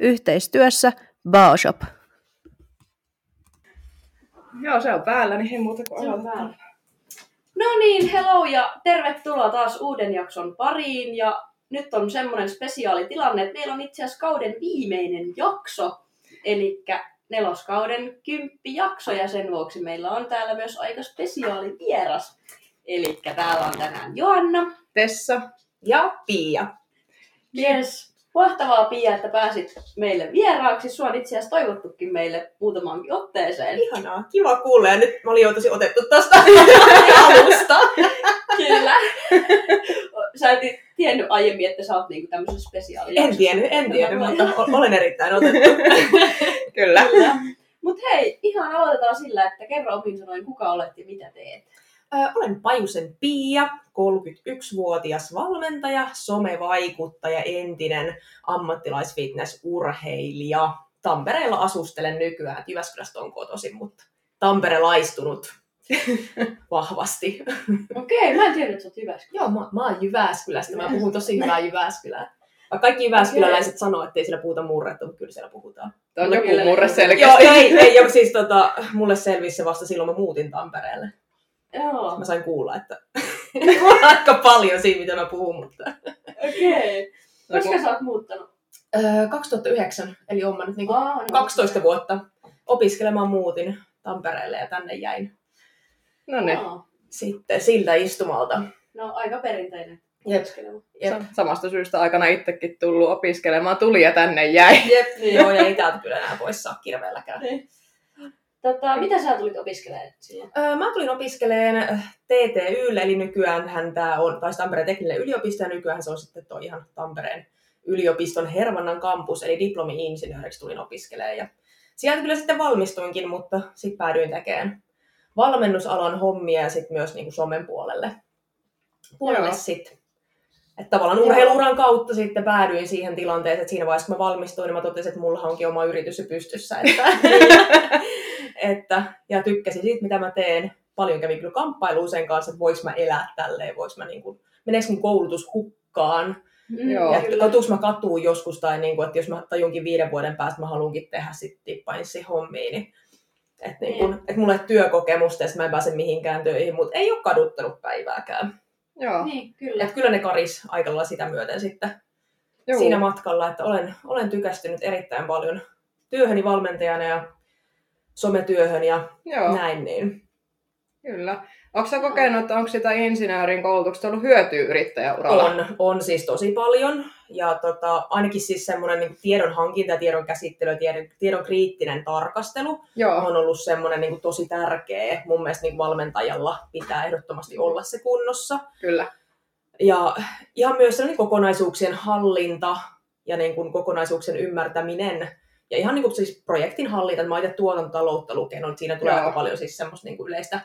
Yhteistyössä Baoshop. Joo, se on päällä, niin ei muuta kuin aloitetaan. No niin, hello ja tervetuloa taas uuden jakson pariin. Ja nyt on semmoinen spesiaalitilanne, että meillä on itse asiassa kauden viimeinen jakso. Eli neloskauden kymppi jakso ja sen vuoksi meillä on täällä myös aika spesiaali vieras. Eli täällä on tänään Johanna. Tessa ja Pia. Yes. Mahtavaa Pia, että pääsit meille vieraaksi. Sua on itse asiassa toivottukin meille muutamaankin otteeseen. Ihanaa, kiva kuulla. Ja nyt mä olin jo tosi otettu tosta alusta. Kyllä. Sä et tiennyt aiemmin, että sä oot niinku tämmöisessä spesiaali En tiennyt, en tiennyt, mutta olen erittäin otettu. Kyllä. Kyllä. Mut hei, ihan aloitetaan sillä, että kerro omin sanoin, kuka olet ja mitä teet. Olen Pajusen Pia, 31-vuotias valmentaja, somevaikuttaja, entinen ammattilaisfitnessurheilija. Tampereella asustelen nykyään, Jyväskylästä on kotoisin, mutta tamperelaistunut vahvasti. Okei, mä en tiedä, että sä oot Jyväskylä. Joo, mä, mä oon Jyväskylästä, mä puhun tosi hyvää Jyväskylää. Vaikka kaikki Jyväskyläläiset sanoo, että ei siellä puhuta murretta, mutta kyllä siellä puhutaan. Tämä on joku murre Joo, selkeästi. ei, ei joo, siis tota, mulle selvisi se vasta silloin, mä muutin Tampereelle. Joo, Mä sain kuulla, että on aika paljon siinä, mitä mä puhun, mutta... okei. No, Koska kun- sä oot muuttanut? Öö, 2009, eli on mä nyt niinku Aa, no. 12 vuotta opiskelemaan muutin Tampereelle ja tänne jäin No niin, sitten siltä istumalta. No aika perinteinen Jep. Jep. Sa- samasta syystä aikana itsekin tullut opiskelemaan, tuli ja tänne jäi. Jep, niin joo, ja ei täältä kyllä enää pois saa kirveelläkään. Tota, mitä sä tulit opiskelemaan silloin? Öö, mä tulin opiskeleen äh, TTYlle, eli nykyään tämä on, tai Tampereen tekninen yliopisto, ja nykyään se on sitten tuo ihan Tampereen yliopiston Hervannan kampus, eli diplomi-insinööriksi tulin opiskelemaan. Ja sieltä kyllä sitten valmistuinkin, mutta sitten päädyin tekemään valmennusalan hommia ja sitten myös niinku somen puolelle, puolelle sitten. Että tavallaan Joo. urheiluuran kautta sitten päädyin siihen tilanteeseen, että siinä vaiheessa kun mä valmistuin, niin mä totesin, että mulla onkin oma yritys jo pystyssä. Että, että, ja tykkäsin siitä, mitä mä teen. Paljon kävin kyllä kamppailuun sen kanssa, että voiko mä elää tälleen, voiko mä niin kuin, meneekö mun koulutus hukkaan. Mm, Joo. Ja kyllä. katuuks mä katuun joskus, tai niin kuin, että jos mä tajunkin viiden vuoden päästä, mä haluankin tehdä sitten tippainssi hommiin, niin että niin kuin, että mulla ei ole työkokemusta sit mä en pääse mihinkään töihin, mutta ei ole kaduttanut päivääkään. Joo, Niin, kyllä. Et kyllä ne karis aika lailla sitä myöten sitten Juu. siinä matkalla, että olen, olen tykästynyt erittäin paljon työhöni valmentajana ja sometyöhön ja Joo, näin, niin kyllä. Onko kokenut, että onko sitä insinöörin koulutuksesta ollut hyötyä yrittäjäuralla? on, on siis tosi paljon. Ja tota, ainakin siis semmoinen niin tiedon hankinta tiedon käsittely tiedon, tiedon kriittinen tarkastelu Joo, on ollut semmoinen niin tosi tärkeä. Mun mielestä niin valmentajalla pitää ehdottomasti olla se kunnossa. kyllä. Ja ihan myös sellainen kokonaisuuksien hallinta ja niin kuin kokonaisuuksien ymmärtäminen. Ja ihan niin kuin siis projektin hallinta, että mä oon itse tuotantotaloutta lukenut, siinä tulee Joo. aika paljon siis semmoista niin kuin yleistä,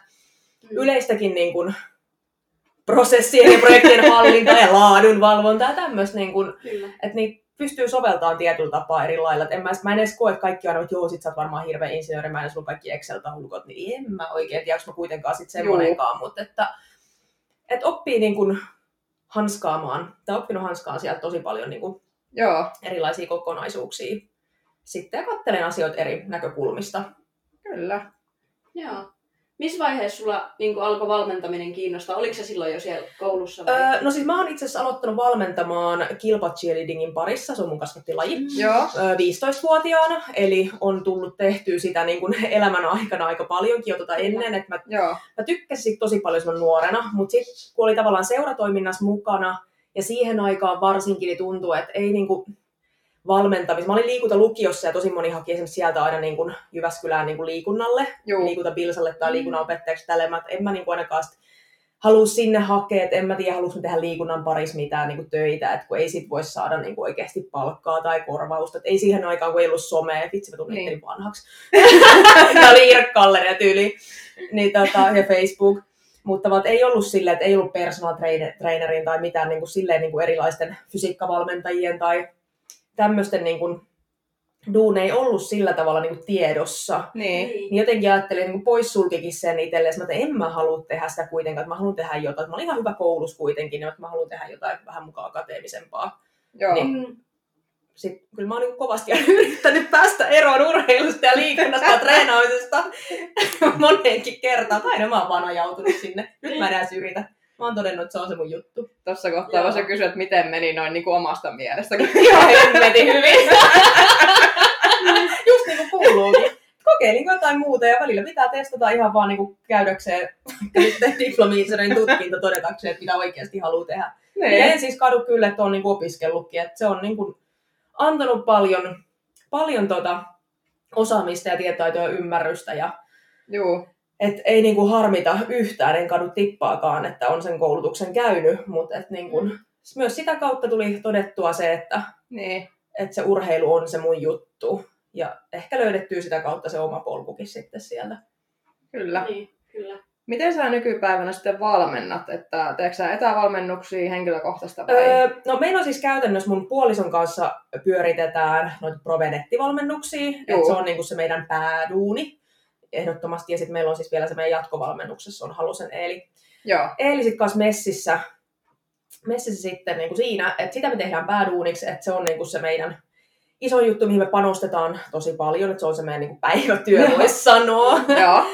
Mm. yleistäkin niin kuin prosessien ja projektien hallinta ja laadunvalvonta ja tämmöistä, niin kuin, että niitä pystyy soveltamaan tietyllä tapaa eri lailla. Et en mä, mä en edes koe, että kaikki aina, että joo, sit sä oot varmaan hirveä insinööri, mä en sulla kaikki Excel-taulukot, niin en mä oikein tiedä, onko mä kuitenkaan sit semmoinenkaan, mutta että, että oppii niin kuin hanskaamaan, tai oppinut hanskaan sieltä tosi paljon niin kuin Joo, erilaisia kokonaisuuksia. Sitten ja katselen asioita eri näkökulmista. kyllä. Joo. Missä vaiheessa sulla niin alkoi valmentaminen kiinnostaa? Oliko se silloin jo siellä koulussa? Vai? Öö, no siis mä oon itse asiassa aloittanut valmentamaan kilpacheerleadingin parissa, se on mun kasvattilaji. Mm. Joo, Öö, 15-vuotiaana, eli on tullut tehtyä sitä niin kuin elämän aikana aika paljonkin jo tota ennen, että mä, joo, mä tykkäsin tosi paljon silloin nuorena, mutta sitten kun oli tavallaan seuratoiminnassa mukana, ja siihen aikaan varsinkin niin tuntuu, että ei niin kuin valmentamista. Mä olin liikuntalukiossa ja tosi moni haki esimerkiksi sieltä aina niin kuin Jyväskylään niin kuin liikunnalle, juu, liikunta Bilsalle tai Mm. liikunnanopettajaksi tälleen, mä, en mä niin kuin ainakaan halua sinne hakea, että en mä tiedä, haluaisin tehdä liikunnan parissa mitään niin kuin töitä, että kun ei sit voi saada niin kuin oikeasti palkkaa tai korvausta, että ei siihen aikaan, kun ei ollut somea, vitsi mä tunnen Niin. vanhaksi. Tämä oli Irkkalleria tyyli, niin, tota, ja Facebook. Mutta vaan, ei ollut silleen, että ei ollut personal trainer, trainerin tai mitään niin kuin, silleen, niin kuin erilaisten fysiikkavalmentajien tai tämmöisten niin kuin, duune ei ollut sillä tavalla niin kuin tiedossa. niin, Niin jotenkin ajattelin, niin poissulkikin sen itselleen, että en mä halua tehdä sitä kuitenkaan, että mä haluan tehdä jotain. Mä olin ihan hyvä koulussa kuitenkin, niin että mä haluan tehdä jotain vähän mukaan akateemisempaa. joo, Niin. Mm. sit, kyllä mä oon niin kovasti yrittänyt päästä eroon urheilusta ja liikunnasta ja treenaamisesta moneenkin kertaan. Aina mä oon vaan ajautunut sinne. Nyt mä en edes yritä. Mä oon todennut, että se on se mun juttu. Tuossa kohtaa Joo. voisi kysyä, että miten meni noin niin kuin omasta mielestä. Ihan hemmetin hyvin. Just niin kuin kuuluukin. Kokeilin jotain muuta ja välillä pitää testata ihan vaan niin kuin käydäkseen diplomi-insinöörin tutkinto todetakseen, että mitä oikeasti haluaa tehdä. Ja niin. en siis kadu kyllä, että on niinku opiskellutkin, että se on niinku antanut paljon, paljon tota osaamista ja tietotaitoa ja ymmärrystä. Ja Juu, et ei niinku harmita yhtään, en kadu tippaakaan, että on sen koulutuksen käynyt, mutta et niinku, myös sitä kautta tuli todettua se, että niin. et se urheilu on se mun juttu. Ja ehkä löydettyy sitä kautta se oma polkukin sitten sieltä. Kyllä. Niin, kyllä. Miten sä nykypäivänä sitten valmennat? Että teetkö sä etävalmennuksia henkilökohtaista vai? Öö, no meillä on siis käytännössä mun puolison kanssa pyöritetään noita Provenettivalmennuksia, että se on niinku se meidän pääduuni ehdottomasti, ja sitten meillä on siis vielä se meidän jatkovalmennuksessa on Halusen Eeli. Joo. Eeli sitten kanssa messissä, messissä sitten niinku siinä, että sitä me tehdään pääduuniksi, että se on niinku se meidän iso juttu, mihin me panostetaan tosi paljon, että se on se meidän niinku päivätyö, Joo. voisi sanoa. Joo.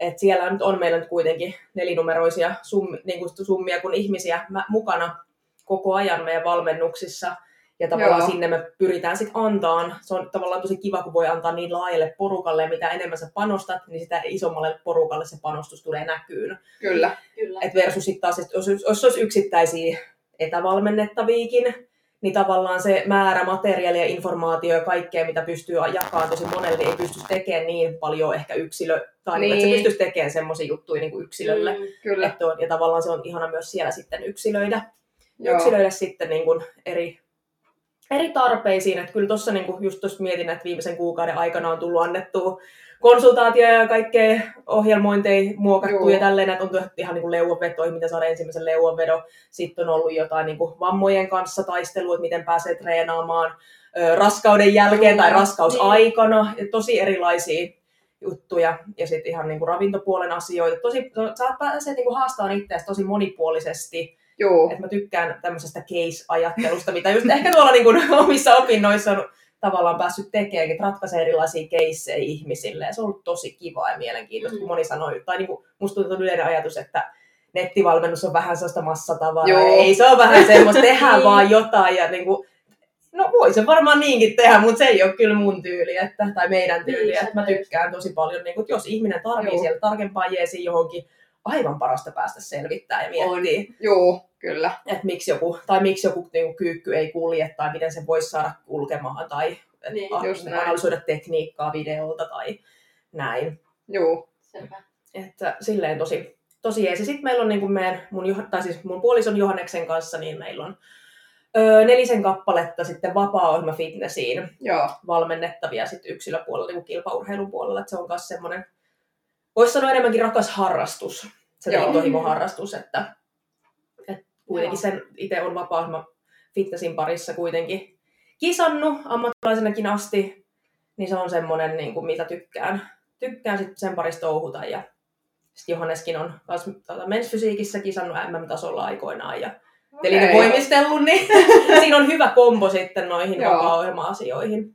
Et siellä nyt on meillä nyt kuitenkin nelinumeroisia summi, niin kuin summia kuin ihmisiä mukana koko ajan meidän valmennuksissa. Ja tavallaan Joo. Sinne me pyritään sitten antaan. Se on tavallaan tosi kiva, kun voi antaa niin laajalle porukalle, ja mitä enemmän sä panostat, niin sitä isommalle porukalle se panostus tulee näkyyn. Kyllä. Kyllä. Et versus sitten taas, että jos, jos olisi yksittäisiä etävalmennettaviikin, niin tavallaan se määrä materiaalia, ja informaatio ja kaikkea, mitä pystyy jakamaan tosi monelle, niin ei pystyisi tekemään niin paljon ehkä yksilö, tai niin. että se Niin. pystyisi tekemään semmoisia juttuja niin kuin yksilölle. Mm. Mm, Kyllä. Että on, ja tavallaan se on ihana myös siellä sitten yksilöidä, Joo. yksilöidä sitten niin kuin eri, eri tarpeisiin. Että kyllä tuossa niin just tuossa mietin, että viimeisen kuukauden aikana on tullut annettua konsultaatio ja kaikkea ohjelmointeja muokattu Joo. ja tälleen, että on tullut ihan niin leuanvetoihin, miten saada ensimmäisen leuanvedon. Sitten on ollut jotain niin kuin vammojen kanssa taistelua, että miten pääsee treenaamaan ö, raskauden jälkeen Joo, tai raskausaikana. Ja tosi erilaisia juttuja ja sitten ihan niin kuin ravintopuolen asioita. Tosi, to, sä pääset niin kuin haastamaan itseäsi tosi monipuolisesti. Juu. Et mä tykkään tämmöisestä case-ajattelusta, mitä just ehkä tuolla niin kuin omissa opinnoissa on tavallaan päässyt tekemään, että ratkaisee erilaisia keissejä ihmisille. Ja se on ollut tosi kivaa ja mielenkiintoista, Mm. kun moni sanoi, tai niin kuin, musta tuntuu yleinen ajatus, että nettivalmennus on vähän sellaista massatavaraa. Joo. Ei se ole vähän semmoista, tehdään Niin. vaan jotain ja niin kuin, No voi se varmaan niinkin tehdä, mutta se ei ole kyllä mun tyyli, että, tai meidän tyyli. Niin, että mä tykkään tosi paljon, niin kuin, että jos ihminen tarvitsee Joo. siellä tarkempaa jeesiä johonkin, aivan parasta päästä selvittää ja miettiä, Juu, kyllä. että miksi joku, tai miksi joku niin kuin, kyykky ei kulje, tai miten se voisi saada kulkemaan, tai Niin, näin. analysoida tekniikkaa videolta tai näin. Juu. Sepä. Että silleen tosi, tosi jees. Ja sitten meillä on niin kuin meidän, mun, tai siis mun puolison Johanneksen kanssa, niin meillä on öö, nelisen kappaletta sitten vapaa-ohjelma fitnessiin Joo. valmennettavia sit yksilöpuolella, niin kilpaurheilun puolella. Että se on myös semmoinen, voisi sanoa enemmänkin rakas harrastus, se intohimo-harrastus, että, että kuitenkin sen itse on vapaa fitnessin parissa kuitenkin kisannut ammattilaisenakin asti, niin se on semmoinen, niin kuin, mitä tykkään, tykkään sit sen parissa touhuta. Ja sitten Johanneskin on myös tuota, mensfysiikissä kisannut MM-tasolla aikoinaan ja Okei. voimistellut, niin siinä on hyvä kombo sitten noihin vapaa-ohjelma-asioihin.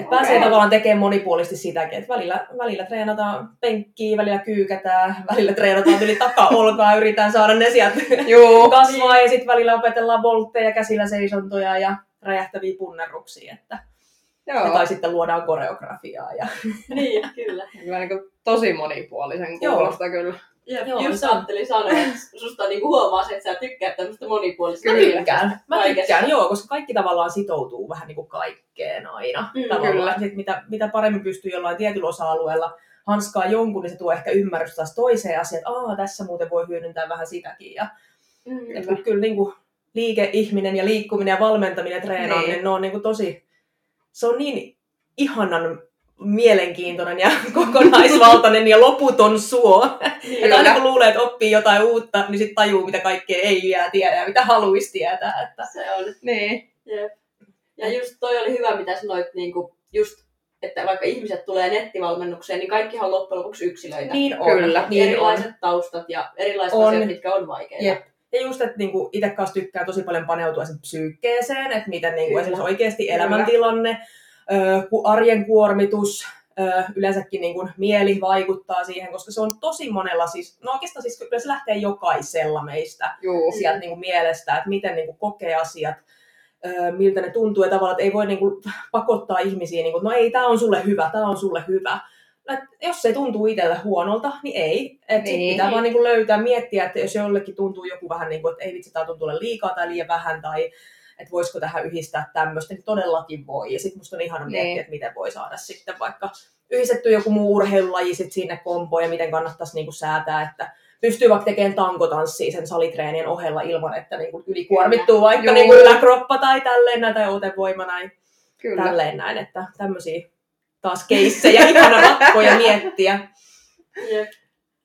Et Okei. pääsee tavallaan tekemään monipuolisesti sitäkin, että välillä, välillä treenataan penkkiä, välillä kyykätään, välillä treenataan yli takaolkaa, yritetään saada ne sieltä Juu. kasvaa ja sitten välillä opetellaan voltteja, käsillä seisontoja ja räjähtäviä punnerruksia. Että, ja Joo. tai sitten luodaan koreografiaa. Ja, Niin, kyllä. Kyllä niin kuin tosi monipuolisen Joo. kuulostaa kyllä. Ja Joo, just on- ajattelin sanoa, että susta niinku huomaa se, että sä tykkäät tämmöistä monipuolista. mä tykkään, mä tykkään, joo, koska kaikki tavallaan sitoutuu vähän niin kuin kaikkeen aina. Mm, tavallaan. kyllä. Sit mitä, mitä paremmin pystyy jollain tietyllä osa-alueella hanskaa jonkun, niin se tuo ehkä ymmärrystä taas toiseen asiaan, että Aa, tässä muuten voi hyödyntää vähän sitäkin. Ja, Mm. et kyllä niin kuin, liike, ihminen ja liikkuminen ja valmentaminen ja treenaaminen, Niin. ne on niin kuin tosi, se on niin ihanan mielenkiintoinen ja kokonaisvaltainen ja loputon suo. Että aina kun luulee, että oppii jotain uutta, niin sitten tajuu, mitä kaikkea ei vielä tiedä ja mitä haluaisi tietää. Että... Se on. Niin. Jep. Ja just toi oli hyvä, mitä sanoit, niinku, just, että vaikka ihmiset tulee nettivalmennukseen, niin kaikkihan on loppujen lopuksi yksilöitä. Niin on. Kyllä. Niin on. erilaiset taustat ja erilaiset On. asiat, mitkä on vaikeita. Jep. Ja just, että niinku itse kanssa tykkää tosi paljon paneutua sen psyykkeeseen, että miten niinku Kyllä. esimerkiksi oikeasti Kyllä. elämäntilanne, ku- arjen kuormitus, yleensäkin niinku mieli vaikuttaa siihen, koska se on tosi monella, siis, no oikeastaan siis kyllä se lähtee jokaisella meistä Juu. sieltä niinku mielestä, että miten niinku kokee asiat, miltä ne tuntuu ja tavallaan, että ei voi niinku pakottaa ihmisiä, niinku, no ei, tämä on sulle hyvä, tämä on sulle hyvä. No, et jos se tuntuu itselle huonolta, niin ei. Et sit Niin. pitää vaan niinku löytää, miettiä, että jos jollekin tuntuu joku vähän niin kuin, että ei vitsi, tämä tuntuu liikaa tai liian vähän, tai että voisiko tähän yhdistää tämmöistä, niin todellakin voi. Ja sitten musta on ihana Niin. miettiä, että miten voi saada sitten vaikka yhdistetty joku muu urheilulaji sit sinne komboon ja miten kannattaisi niinku säätää, että pystyy vaikka tekemään tankotanssia sen salitreenien ohella ilman, että niinku ylikuormittuu vaikka Joo. niinku yläkroppa tai tälleen näin, tai otevoima näin, Kyllä. tälleen näin, että tämmöisiä taas keissejä, ihana ratkoja miettiä. Jep.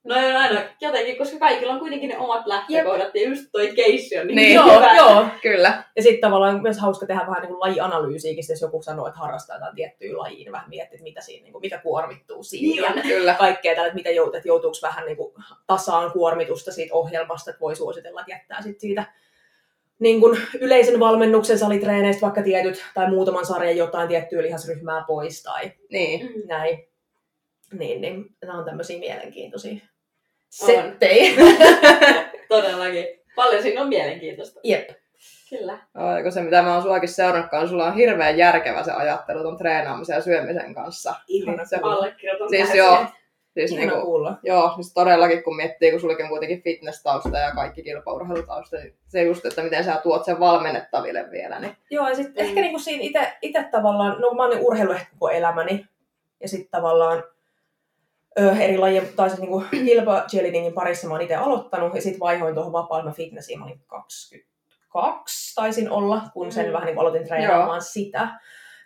No on aina jotenkin, koska kaikilla on kuitenkin ne omat lähtökohdat, ja just toi keissi on niin, Niin. joo, hyvä. joo. Kyllä. Ja sitten tavallaan myös hauska tehdä vähän niin kuin lajianalyysiäkin, jos joku sanoo, että harrastaa jotain tiettyä lajia, niin vähän miettiä, että mitä siinä, niin kuin, mikä kuormittuu siinä. Niin Kyllä. kaikkea tällä, että mitä jout, että joutuuko vähän niin kuin tasaan kuormitusta siitä ohjelmasta, että voi suositella, että jättää sit siitä niin kuin yleisen valmennuksen salitreeneistä vaikka tietyt tai muutaman sarjan jotain tiettyä lihasryhmää pois tai Niin. Näin. Niin, niin nämä on tämmöisiä mielenkiintoisia. Settejä. Todellakin. Paljon siinä on mielenkiintoista. Jep. Kyllä. Oliko se, mitä mä oon suakin seurannut, kanssa, sulla on hirveän järkevä se ajattelu ton treenaamisen ja syömisen kanssa. Ihana Se- kuulla. Allekirjoitan Siis tähän joo, siis Ihana niinku, kuulla. joo, siis todellakin kun miettii, kun sullakin on kuitenkin fitness-tausta ja kaikki kilpaurheilutausta, niin se just, että miten sä tuot sen valmennettaville vielä, niin Joo, ja sitten Mm. ehkä niinku siinä itse, itse tavallaan, no mä oon niin urheilu ehkä koko elämäni, ja sitten tavallaan ö, eri lajien, tai siis niinku kilpa cheerleadingin parissa mä oon itse aloittanut, ja sitten vaihoin tuohon vapaa fitnessiin, mä olin 22 taisin olla, kun sen Mm. vähän niinku aloitin treenaamaan sitä.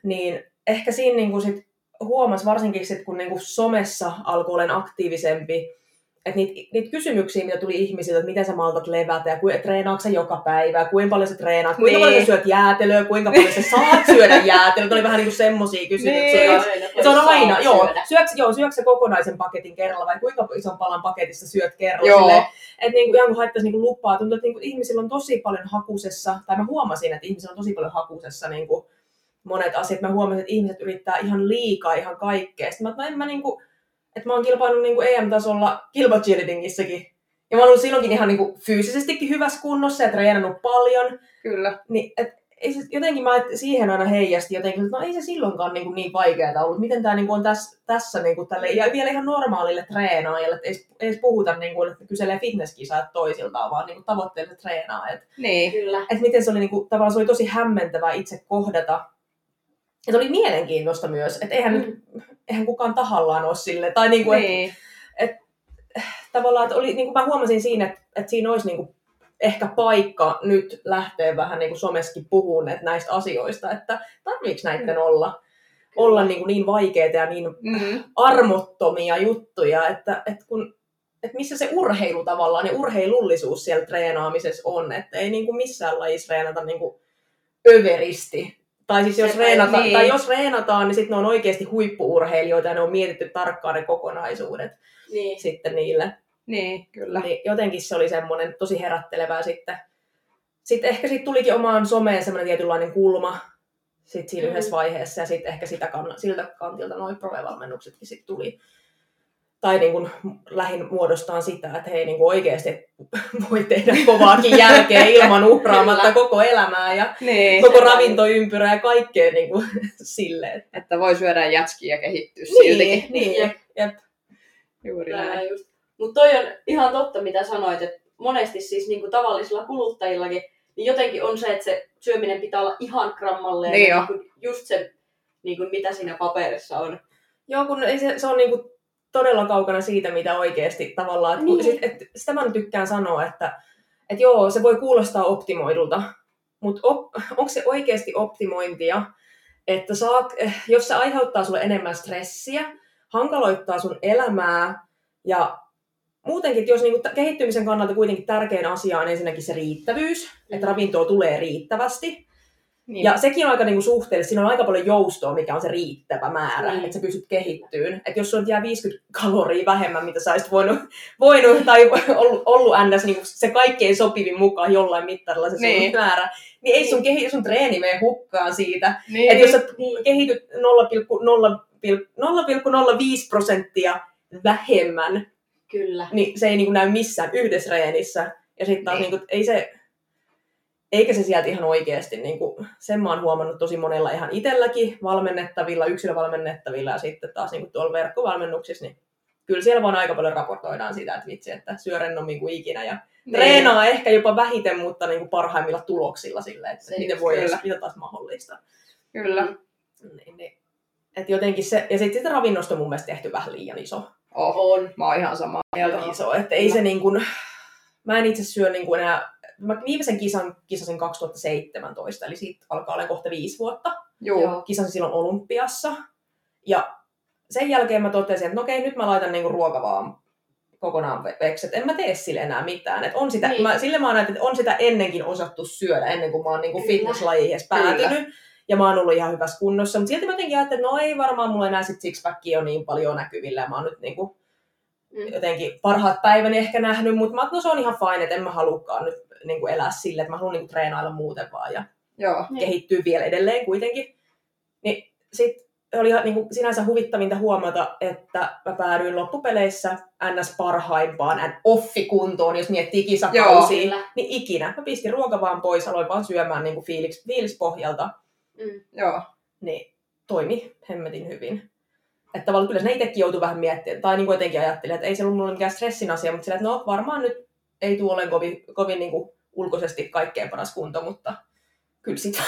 Niin ehkä siinä niinku sit huomasi varsinkin sit, kun niinku somessa alkoi olen aktiivisempi, että niitä, niitä kysymyksiä, mitä tuli ihmisiltä, että miten sä maltat levätä ja ku, treenaatko sä joka päivä, kuinka paljon sä treenaat, kuinka Niin. paljon sä syöt jäätelöä, kuinka paljon sä saat syödä jäätelöä. Oli vähän niin kuin semmosia kysymyksiä. Niin. Se on aina, joo, syöksä, joo, syöksä kokonaisen paketin kerralla vai kuinka ison palan paketista syöt kerralla. Että niinku, ihan kuin haittaisi niinku lupaa. Tuntuu, että niinku ihmisillä on tosi paljon hakusessa, tai mä huomasin, että ihmisillä on tosi paljon hakusessa niinku monet asiat. Mä huomasin, että ihmiset yrittää ihan liikaa ihan kaikkea. Sitten mä, että en mä niinku, että mä oon kilpaillut niinku EM-tasolla kilpacheerleadingissäkin. Ja mä oon ollut silloinkin ihan niinku fyysisestikin hyvässä kunnossa ja treenannut paljon. kyllä. Niin, et, ei se, jotenkin mä siihen aina heijasti jotenkin, että no ei se silloinkaan niin, niin vaikeaa ollut. Miten tämä niin on tässä, tässä niin kuin tälle, ja vielä ihan normaalille treenaajalle, että ei, edes- puhuta, niin kuin, että kyselee fitnesskisaajat toisiltaan, vaan niin kuin tavoitteelliset treenaajat. Niin. Kyllä. Että miten se oli, niin kuin, tavallaan se oli tosi hämmentävää itse kohdata. Se oli mielenkiintoista myös, että eihän, Mm. nyt, eihän kukaan tahallaan ole sille. Tai niin kuin, Niin. tavallaan, että oli, niin kuin mä huomasin siinä, että, että siinä olisi niin kuin ehkä paikka nyt lähteä vähän niin kuin someskin puhumaan että näistä asioista, että tarviiko näiden olla, olla niin, kuin niin vaikeita ja niin Mm. armottomia juttuja, että, että, kun, että missä se urheilu tavallaan ja urheilullisuus siellä treenaamisessa on, että ei niin kuin missään lajissa treenata niin kuin överisti. Tai siis jos, reenata, niin. tai jos reenataan, niin sitten ne on oikeasti huippuurheilijoita ja ne on mietitty tarkkaan ne kokonaisuudet Niin. sitten niille. Niin, kyllä. Niin jotenkin se oli semmoinen tosi herättelevää sitten. Sitten ehkä siitä tulikin omaan someen semmoinen tietynlainen kulma sit siinä Mm. yhdessä vaiheessa ja sitten ehkä sitä kann- siltä kantilta noin provevalmennuksetkin sitten tuli. Tai niin kuin lähin muodostaan sitä, että hei niin kuin oikeasti voi tehdä kovaakin jälkeä ilman uhraamatta Kyllä. koko elämää ja Niin. koko ravintoympyrää ja kaikkea niin kuin silleen. Että voi syödä jätskiä ja kehittyä Niin, siltikin. niin. Jep. Jep. Juuri Tää näin. Mutta toi on ihan totta, mitä sanoit, että monesti siis niinku tavallisilla kuluttajillakin, niin jotenkin on se, että se syöminen pitää olla ihan grammalleen. Niin ja jo. niinku just se, niinku mitä siinä paperissa on. Joo, kun ei se, se on niinku todella kaukana siitä, mitä oikeasti tavallaan. Niin. sit, et, sitä mä tykkään sanoa, että et joo, se voi kuulostaa optimoidulta, mutta op, onko se oikeasti optimointia, että saat, eh, jos se aiheuttaa sulle enemmän stressiä, hankaloittaa sun elämää ja muutenkin, jos niinku kehittymisen kannalta kuitenkin tärkein asia on ensinnäkin se riittävyys, että ravintoa tulee riittävästi, Niin. Ja sekin on aika niinku suhteellista, siinä on aika paljon joustoa, mikä on se riittävä määrä, Niin. että sä pystyt kehittyyn. Että jos sulla jää 50 kaloria vähemmän, mitä sä olisit voinut, voinut tai ollut, ollut ns. Niinku se kaikkein sopivin mukaan jollain mittarilla se sun Niin. määrä, niin ei sun, kehi, sun treeni mene hukkaan siitä. Niin. Että jos sä kehityt 0,05 prosenttia vähemmän, Kyllä. niin se ei niinku näy missään yhdessä reenissä. Ja sitten taas Niin. niinku, ei se, eikä se sieltä ihan oikeasti, niinku, sen mä oon huomannut tosi monella ihan itselläkin valmennettavilla, yksilövalmennettavilla ja sitten taas niinku tuolla verkkovalmennuksissa, niin kyllä siellä vaan aika paljon raportoidaan sitä, että vitsi, että syö rennommin kuin ikinä ja Niin. treenaa ehkä jopa vähiten, mutta niinku parhaimmilla tuloksilla silleen, että Se miten voi edes, mitä taas mahdollista. Kyllä. Niin, niin. Et jotenkin se, ja sitten sit ravinnosta on mun mielestä tehty vähän liian iso. Oh, On. mä oon ihan samaa mieltä. iso. Että ei se niin kuin, mä en itse syö niin kuin enää, mä viimeisen kisan kisasin 2017, eli siitä alkaa olla kohta viisi vuotta. Juu. Joo. Kisasin silloin Olympiassa. Ja sen jälkeen mä totesin, että no okei, nyt mä laitan niin kuin ruoka vaan kokonaan ve- veksi, että en mä tee sille enää mitään. Et on sitä, Niin. mä, sille mä oon että on sitä ennenkin osattu syödä, ennen kuin mä oon niin kuin Kyllä. fitnesslajiin edes Kyllä. päätynyt. Ja mä oon ollut ihan hyvässä kunnossa, mutta silti mä jotenkin ajattelin, että no ei varmaan mulla enää sit sixpackia on niin paljon näkyvillä. Ja mä oon nyt niin kuin Mm. jotenkin parhaat päiväni ehkä nähnyt, mutta mä, no se on ihan fine, että en mä halukaan nyt niin kuin elää sille, että mä haluan niin kuin treenailla muuten vaan ja Joo. Niin. kehittyy vielä edelleen kuitenkin. Niin sit oli ihan niin kuin sinänsä huvittavinta huomata, että mä päädyin loppupeleissä NS parhaimpaan, N offikuntoon, jos miettii kisakausia, Kyllä. niin ikinä. Mä pistin ruoka vaan pois, aloin vaan syömään niin kuin fiiliks, fiilispohjalta, Mm. Joo. niin toimi hemmetin hyvin. Että tavallaan kyllä ne itsekin joutui vähän miettimään, tai niin kuin jotenkin ajattelin, että ei se ollut mulle mikään stressin asia, mutta sillä, että no varmaan nyt ei tule olen kovin, kovin niin kuin ulkoisesti kaikkein paras kunto, mutta kyllä sitä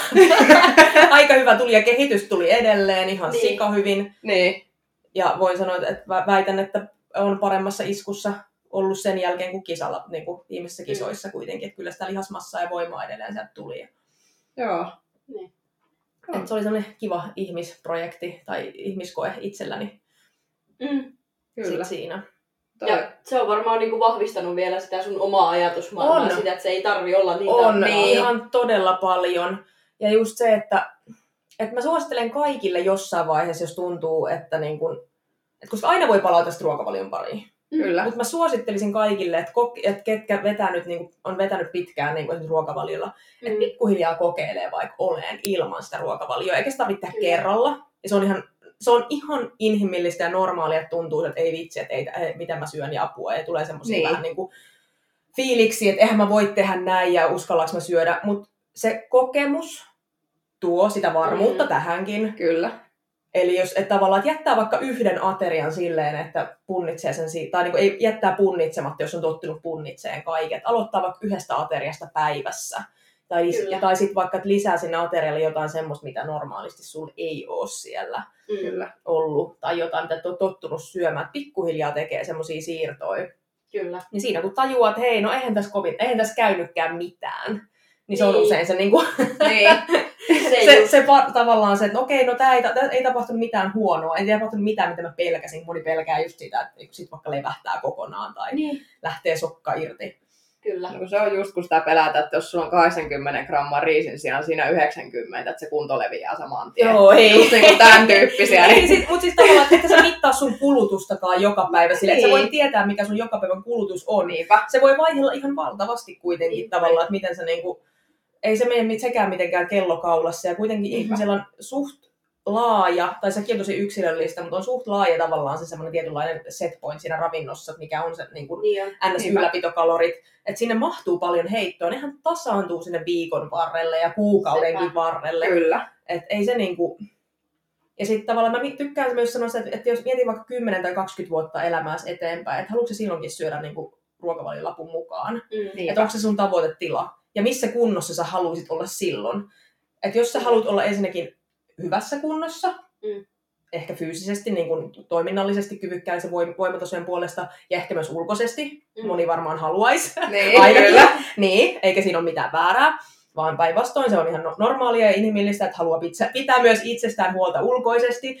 aika hyvä tuli ja kehitys tuli edelleen ihan Niin. sika hyvin. Niin. Ja voin sanoa, että vä- väitän, että on paremmassa iskussa ollut sen jälkeen kuin kisalla, niin kuin viimeisissä kisoissa kuitenkin. Että kyllä sitä lihasmassaa ja voimaa edelleen sieltä tuli. Joo. Niin. Et se oli sellainen kiva ihmisprojekti tai ihmiskoe itselläni Mm. Kyllä. sit siinä. Toi. Ja se on varmaan niinku vahvistanut vielä sitä sun omaa ajatusmaailmaa, On. sitä, että se ei tarvi olla niin On tarkkaa. ihan todella paljon. Ja just se, että, että mä suosittelen kaikille jossain vaiheessa, jos tuntuu, että, niin kun, että koska aina voi palata tästä ruokavalion pariin. Kyllä. Mutta mä suosittelisin kaikille, että, kok- että ketkä vetänyt, niin on vetänyt pitkään niin kun ruokavaliolla, mm. että Mm. pikkuhiljaa kokeilee vaikka oleen ilman sitä ruokavalioa. Eikä sitä tarvitse tehdä kerralla. Ja se on ihan se on ihan inhimillistä ja normaalia, että tuntuu, että ei vitsi, että ei, ei, mitä mä syön ja apua. Ja tulee semmoisia Niin. vähän niin kuin fiiliksi, että eihän mä voi tehdä näin ja uskallaks mä syödä. Mutta se kokemus tuo sitä varmuutta Mm. tähänkin. Kyllä. Eli jos et tavallaan että jättää vaikka yhden aterian silleen, että punnitsee sen siitä, tai niin ei jättää punnitsematta, jos on tottunut punnitseen kaiket. Aloittaa vaikka yhdestä ateriasta päivässä. Tai, Kyllä. tai sitten vaikka että lisää sinne aterialle jotain semmoista, mitä normaalisti sulla ei ole siellä Mm. Kyllä. ollut. Tai jotain, mitä ole tottunut syömään. Pikkuhiljaa tekee semmoisia siirtoja. Kyllä. Niin siinä kun tajuaa, että hei, no eihän tässä, kovin, eihän tässä käynytkään mitään. Niin se on Niin. usein se, niin kuin, Niin. Se, se, se tavallaan se, että okei, no tämä ei, tää ei tapahtunut mitään huonoa, ei tapahtunut mitään, mitä mä pelkäsin. Moni pelkää just sitä, että sit vaikka levähtää kokonaan tai niin, lähtee sokka irti. Kyllä. No, se on just kun sitä pelätä, että jos sulla on 80 grammaa riisin sijaan siinä 90, että se kunto leviää saman tien. Joo, ei. Just niin kuin tämän tyyppisiä. Niin. sit, mutta siis tavallaan, että et sä mittaa sun kulutustakaan joka päivä sille, että sä Niin. voit tietää, mikä sun joka päivän kulutus on. Niinpä. Se voi vaihdella ihan valtavasti kuitenkin Niin. tavallaan, että miten se niinku, ei se mene sekään mitenkään kellokaulassa ja kuitenkin Niinpä. ihmisellä on suht laaja, tai sekin on tosi yksilöllistä, mutta on suht laaja tavallaan se semmoinen tietynlainen set point siinä ravinnossa, että mikä on se niin kuin Niin on. ns. Niinpä. ylläpitokalorit, että sinne mahtuu paljon heittoa, nehän tasaantuu sinne viikon varrelle ja kuukaudenkin Sepä. varrelle. Kyllä. Et ei se niinku... Ja sitten tavallaan mä tykkään myös sanoa sitä, että, jos mietin vaikka 10 tai 20 vuotta elämääsi eteenpäin, että haluatko silloinkin syödä niinku ruokavaliolapun mukaan? Mm. Niin. Että onko se sun tavoitetila? Ja missä kunnossa sä haluaisit olla silloin? Että jos sä haluat olla ensinnäkin hyvässä kunnossa, Mm. ehkä fyysisesti, niin kuin toiminnallisesti kyvykkään se voim- voimatasojen puolesta, ja ehkä myös ulkoisesti, Mm. moni varmaan haluaisi. Niin, Ainakin. kyllä. Niin, eikä siinä ole mitään väärää, vaan päinvastoin se on ihan no- normaalia ja inhimillistä, että haluaa pitää, pitää myös itsestään huolta ulkoisesti,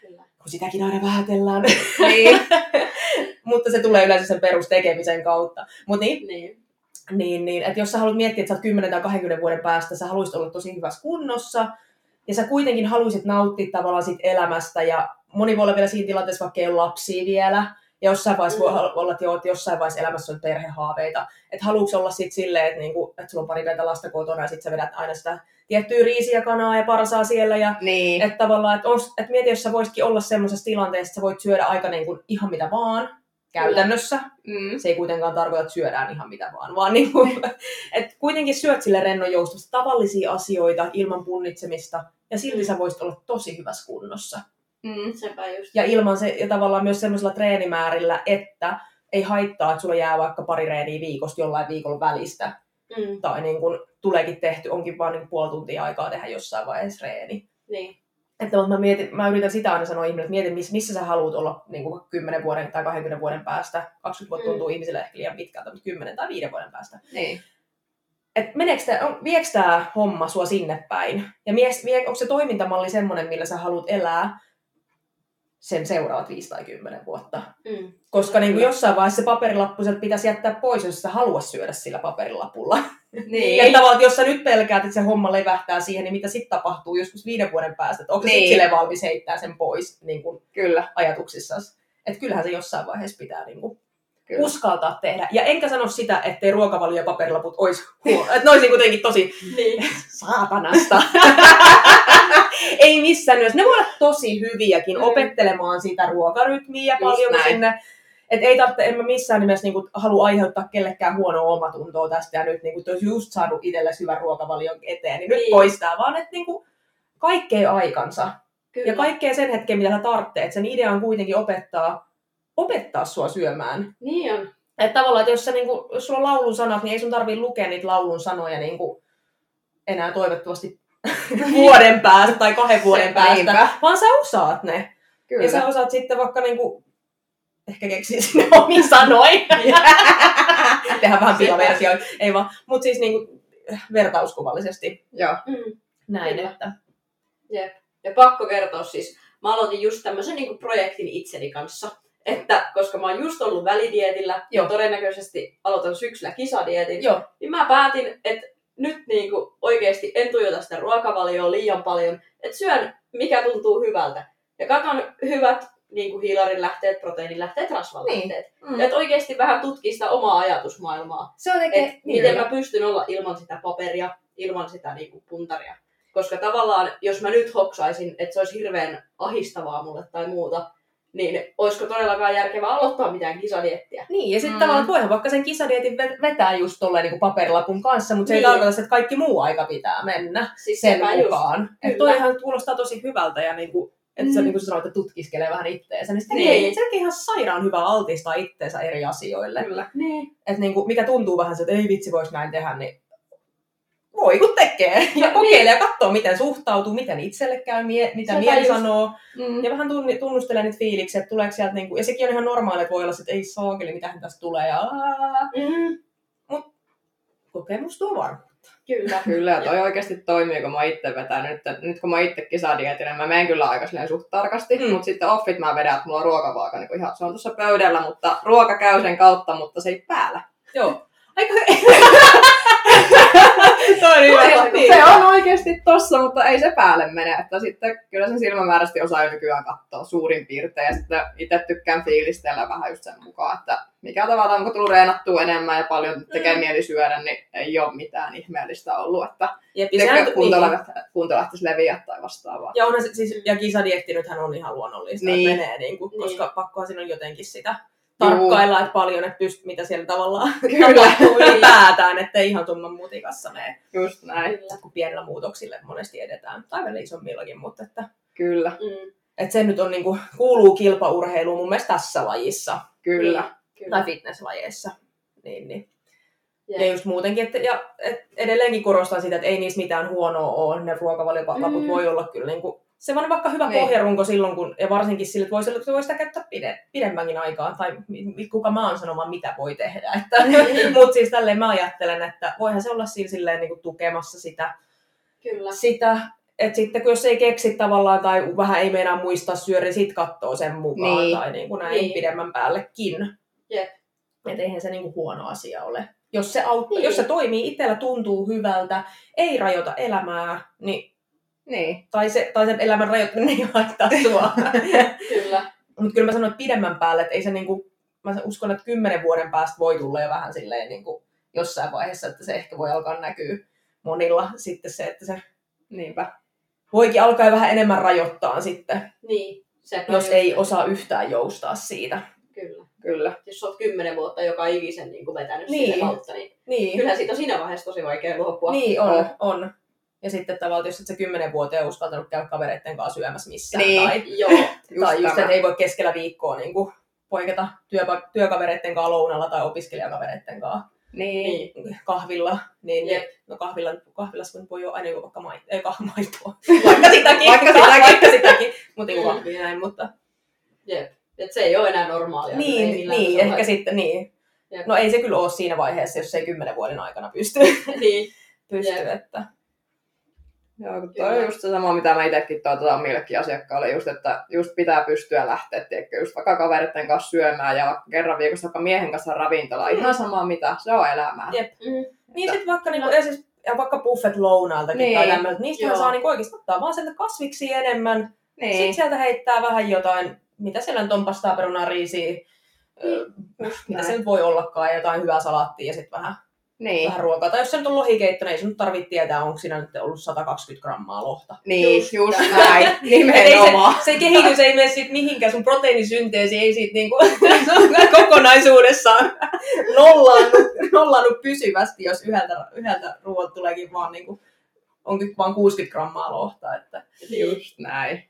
Kyllä. kun sitäkin aina vähätellään. Niin. Mutta se tulee yleensä sen perustekemisen kautta. Mutta niin, Niin. Niin, niin, että jos sä haluat miettiä, että sä oot 10 tai 20 vuoden päästä, sä haluaisit olla tosi hyvässä kunnossa, ja sä kuitenkin haluaisit nauttia tavallaan siitä elämästä, ja moni voi olla vielä siinä tilanteessa, vaikka ei ole lapsia vielä, ja jossain vaiheessa voi Mm. olla, että, joo, että jossain vaiheessa elämässä on perhehaaveita. Että haluatko olla sitten silleen, että, niinku, että sulla on pari pientä lasta kotona ja sitten sä vedät aina sitä tiettyä riisiä, kanaa ja parsaa siellä. Ja, Niin. että tavallaan, että, ons, että mieti, jos sä voisitkin olla semmoisessa tilanteessa, että sä voit syödä aika niin kuin ihan mitä vaan käytännössä. Mm. Se ei kuitenkaan tarkoita, että syödään ihan mitä vaan, vaan niin kuin, että kuitenkin syöt sille rennon joustavasti tavallisia asioita ilman punnitsemista ja silti sä voisit olla tosi hyvässä kunnossa. Mm. Sepä just. Ja ilman se, ja tavallaan myös semmoisella treenimäärillä, että ei haittaa, että sulla jää vaikka pari reeniä viikosta jollain viikolla välistä. Mm, Tai niin kun tuleekin tehty, onkin vaan niin puoli tuntia aikaa tehdä jossain vaiheessa reeni. niin. Että mutta mä, mietin, mä yritän sitä aina sanoa ihmisille, että mieti, miss- missä sä haluat olla niin kuin 10 vuoden tai 20 vuoden päästä. 20 vuotta Mm. tuntuu ihmisille ehkä liian pitkältä, mutta 10 tai 5 vuoden päästä. Niin. Et meneekö tää, on, viekö tämä homma sua sinne päin? Ja mies, vie, onko se toimintamalli semmoinen, millä sä haluat elää sen seuraavat 5 tai 10 vuotta? Mm. Koska niin kuin jossain vaiheessa se paperilappu sieltä pitäisi jättää pois, jos sä haluat syödä sillä paperilapulla. Niin. Ja tavallaan, että jos sä nyt pelkäät, että se homma levähtää siihen, niin mitä sitten tapahtuu joskus viiden vuoden päästä? Että onko niin. Sitten sille valmis heittää sen pois niin kuin Kyllä. ajatuksissasi? Että kyllähän se jossain vaiheessa pitää niin kuin Kyllä. uskaltaa tehdä. Ja enkä sano sitä, ettei ruokavalio ja paperilaput olisi huono. Että ne olisi niin kuitenkin tosi Niin. saatanasta. Ei missään nimessä. Ne voi olla tosi hyviäkin Mm. opettelemaan sitä ruokarytmiä Just paljon näin. sinne. Et ei tarvitse, en mä missään nimessä niinku halua aiheuttaa kellekään huonoa omatuntoa tästä ja nyt niinku, että olisi just saanut itsellesi hyvän ruokavalion eteen, niin nyt Niin. poistaa vaan, että niinku, kaikkea aikansa. Kyllä. Ja kaikkea sen hetken, mitä sä tarvitset. Sen idea on kuitenkin opettaa, opettaa sua syömään. Niin on. Että tavallaan, että jos, sä, niinku, jos sulla on laulun sanat, niin ei sun tarvii lukea niitä laulun sanoja niinku, enää toivottavasti vuoden päästä tai kahden vuoden päästä, Niinpä. vaan sä osaat ne. Kyllä. Ja sä osaat sitten vaikka niinku, ehkä keksiä sinne omiin sanoin. Tehdään vähän pilaversioita. Ei vaan. Mutta siis niinku, vertauskuvallisesti Joo. Mm. näin, Kyllä. että Ja pakko kertoa siis, mä aloitin just tämmöisen niin projektin itseni kanssa. Että koska mä oon just ollut välidietillä Joo. ja todennäköisesti aloitan syksyllä kisadietin, joo, niin mä päätin, että nyt niin kuin oikeasti en tuijota sitä ruokavalioa liian paljon, että syön mikä tuntuu hyvältä. Ja katon hyvät niin kuin hiilarin lähteet, proteiinilähteet, rasvan Niin. lähteet. mm. Ja että oikeasti vähän tutkii sitä omaa ajatusmaailmaa. se on tekee, Et miten mä pystyn olla ilman sitä paperia, ilman sitä niin kuin puntaria. Koska tavallaan, jos mä nyt hoksaisin, että se olisi hirveän ahistavaa mulle tai muuta, niin olisiko todellakaan järkevää aloittaa mitään kisadiettiä? Niin, ja sitten Mm. tavallaan voihan vaikka sen kisadietin ve- vetää just tolleen niin paperilapun kanssa, mutta se Niin. ei tarkoita, että kaikki muu aika pitää mennä Siis sen just. mukaan. Että Kyllä. toihan kuulostaa tosi hyvältä ja niin kuin, että se Mm. niin kuin sanoit, että tutkiskelee vähän itteensä, niin Niin. tekee, se ihan sairaan hyvää altistaa itteensä eri asioille. Kyllä. Niin. Että niin kuin, mikä tuntuu vähän se, että ei vitsi voisi näin tehdä, niin voi kun tekee. Ja Niin. kokeilee ja katsoo, miten suhtautuu, miten itselle käy, mie- mitä Sepä mieli just. sanoo. Mm. Ja vähän tunni, tunnustelee niitä fiiliksiä, että tuleeko sieltä, niin kuin, ja sekin on ihan normaali, että voi olla, että ei saakeli, mitähän tästä tulee. Ja. Mm, kokemus tuo varma. Kyllä. Kyllä, ja toi oikeasti toimii, kun mä itse vetän. Nyt, nyt kun mä itse kisadietinen, mä menen kyllä aika suht tarkasti, mm. mutta sitten offit mä vedän, että mulla on ruokavaaka niin ihan, se on tuossa pöydällä, mutta ruoka käy sen kautta, mutta se ei päällä. Joo. On. Se, Niin. on oikeasti tossa, mutta ei se päälle mene. Että sitten kyllä sen silmämääräisesti osaa jo nykyään katsoa suurin piirtein. Ja sitten itse tykkään fiilistellä vähän just sen mukaan, että mikä tavalla onko tullut reenattua enemmän ja paljon tekee Mm. mieli syödä, niin ei ole mitään ihmeellistä ollut. Että Jep, kunto, niin. kunto lähtisi leviä tai vastaavaa. ja, se, siis, ja kisadietti nythän on ihan luonnollista, Niin. että menee, niin kuin, Niin. koska pakkohan siinä on jotenkin sitä. Tarkkailla, että paljon, että pyst, mitä siellä tavallaan Kyllä, tapahtuu ylipäätään, ettei ihan tumman mutikassa mene, just näin. Kyllä. kun pienillä muutoksille monesti edetään, tai välillä isommillakin, mutta että, Kyllä, Mm, että se nyt on niin kuin, kuuluu kilpaurheiluun mun mielestä tässä lajissa, kyllä. kyllä. tai fitnesslajeissa. Niin, niin. Jep. Ja just muutenkin, että ja, et edelleenkin korostan sitä, että ei niissä mitään huonoa ole. Ne ruokavaliolaput Mm. voi olla kyllä niin se on vaikka hyvä Niin. pohjarunko silloin, kun, ja varsinkin sille, että voisi, että voi sitä käyttää pide, pidemmänkin aikaa, tai kuka mä oon sanomaan, mitä voi tehdä. Että, Mutta siis tälleen mä ajattelen, että voihan se olla siinä silleen niin kuin tukemassa sitä, Kyllä. sitä että sitten kun jos ei keksi tavallaan tai vähän ei meinaa muistaa syödä, niin sit katsoo sen mukaan Niin. tai niin kuin näin Niin. niin. pidemmän päällekin. Jep. Että eihän se niin kuin huono asia ole. Jos se, auttaa, Niin. jos se toimii itsellä, tuntuu hyvältä, ei rajoita elämää, niin, Niin. tai, se, tai sen elämän rajoittaminen ei haittaa sua. Kyllä. Mutta kyllä mä sanoin, että pidemmän päälle, että ei se niinku, mä uskon, että kymmenen vuoden päästä voi tulla jo vähän silleen niinku jossain vaiheessa, että se ehkä voi alkaa näkyä monilla sitten se, että se Niinpä. voikin alkaa jo vähän enemmän rajoittaa sitten, Niin. Se jos ei osaa yhtään joustaa siitä. Kyllä. Kyllä. Jos sä oot kymmenen vuotta joka ikisen niin kuin vetänyt Niin. niin. kautta, niin Niin, kyllähän siitä on siinä vaiheessa tosi vaikea luopua. niin on, On. Ja sitten tavallaan, jos et sä kymmenen vuoteen uskaltanut käydä kavereitten kanssa syömässä missään. Niin. Tai, Joo. Just tai just, että ei voi keskellä viikkoa niin kuin, poiketa työpa- työkavereitten kanssa lounalla tai opiskelijakavereitten kanssa Niin. Niin. kahvilla. Niin, Jep. no kahvilla, kahvilassa voi jo aina juo vaikka maitoa, ei kah- maitoa. Vaikka sitäkin, Vaikka sitäkin. vaikka sitäkin. Mutta niin kahvia näin, mutta Jep. Et se ei ole enää normaalia. ei niin, niin ehkä sitten niin. Jep. No ei se kyllä ole siinä vaiheessa, jos ei kymmenen vuoden aikana pysty. niin. pysty Jep. että. Joo, kun toi on just se sama, mitä mä itsekin toitotan omillekin asiakkaalle, just, että just pitää pystyä lähteä, tiedätkö, just vaikka kaveritten kanssa syömään ja vaikka kerran viikossa vaikka miehen kanssa ravintolaan, ihan sama mitä, se on elämää. Jep. Mm. Niin sitten vaikka, niinku, ja siis, ja vaikka buffet lounaaltakin Niin. tai tämmöiset, niistä Joo. saa niinku oikeasti ottaa vaan sieltä kasviksi enemmän. Niin, Sitten sieltä heittää vähän jotain, mitä siellä nyt on, pastaa, perunaa, riisiä, just mitä näin. se nyt voi ollakaan, jotain hyvää salaattia ja sitten vähän, Niin, vähän ruokaa. Tai jos se nyt on lohikeitto, niin ei nyt tarvitse tietää, onko siinä nyt ollut 120 grammaa lohta. niin, Just just, näin. Et ei nimenomaan. se, se kehitys ei mene sit mihinkään, sun proteiinisynteesi ei siitä niinku, kokonaisuudessaan nollannut, nollannut pysyvästi, jos yhdeltä, yhdeltä ruoalta tuleekin vaan niinku, onkin vaan 60 grammaa lohta, että Just näin.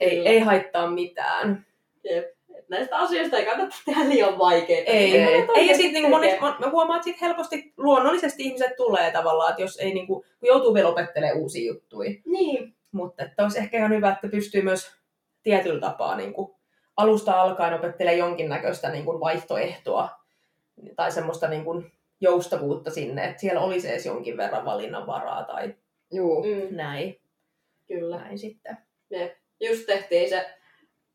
ei, ei haittaa mitään. Jep. Näistä asioista ei kannata tehdä liian vaikeita. Ei, Ei. ei, ei ja sitten niinku Selkeä. mä huomaan, että sit helposti luonnollisesti ihmiset tulee tavallaan, että jos ei niinku, kun joutuu vielä opettelemaan uusia juttuja. Niin. Mutta että olisi ehkä ihan hyvä, että pystyy myös tietyllä tapaa niinku, alusta alkaen opettelemaan jonkinnäköistä niinku, vaihtoehtoa tai semmoista niinku, joustavuutta sinne, että siellä olisi edes jonkin verran valinnanvaraa tai Juu. Mm. näin, Kyllä. näin sitten. Just tehtiin se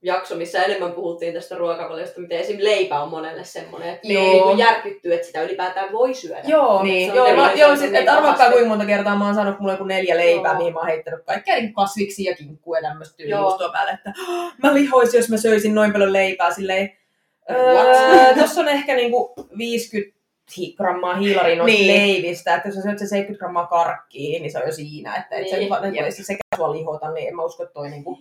jakso, missä enemmän puhuttiin tästä ruokavaliosta, miten esim. leipä on monelle semmoinen, että niin kuin järkyttyy, että sitä ylipäätään voi syödä. Joo, Niin. Joo, mä, joo sit, niin et arvatkaa pahasti. kuinka monta kertaa mä oon saanut mulle joku neljä leipää, Joo. mihin mä oon heittänyt kaikkea niin kasviksi ja kinkkua ja tämmöistä Joo. tyylijuustoa päälle, että "Oh, mä lihoisin, jos mä söisin noin paljon leipää silleen. Öö, tossa on ehkä niinku 50 hi- grammaa hiilari noista Niin. leivistä, että jos sä syöt se 70 grammaa karkkia, niin se on jo siinä, että et Niin. se, niin. se sekä sua lihota, niin en mä usko, että toi niinku,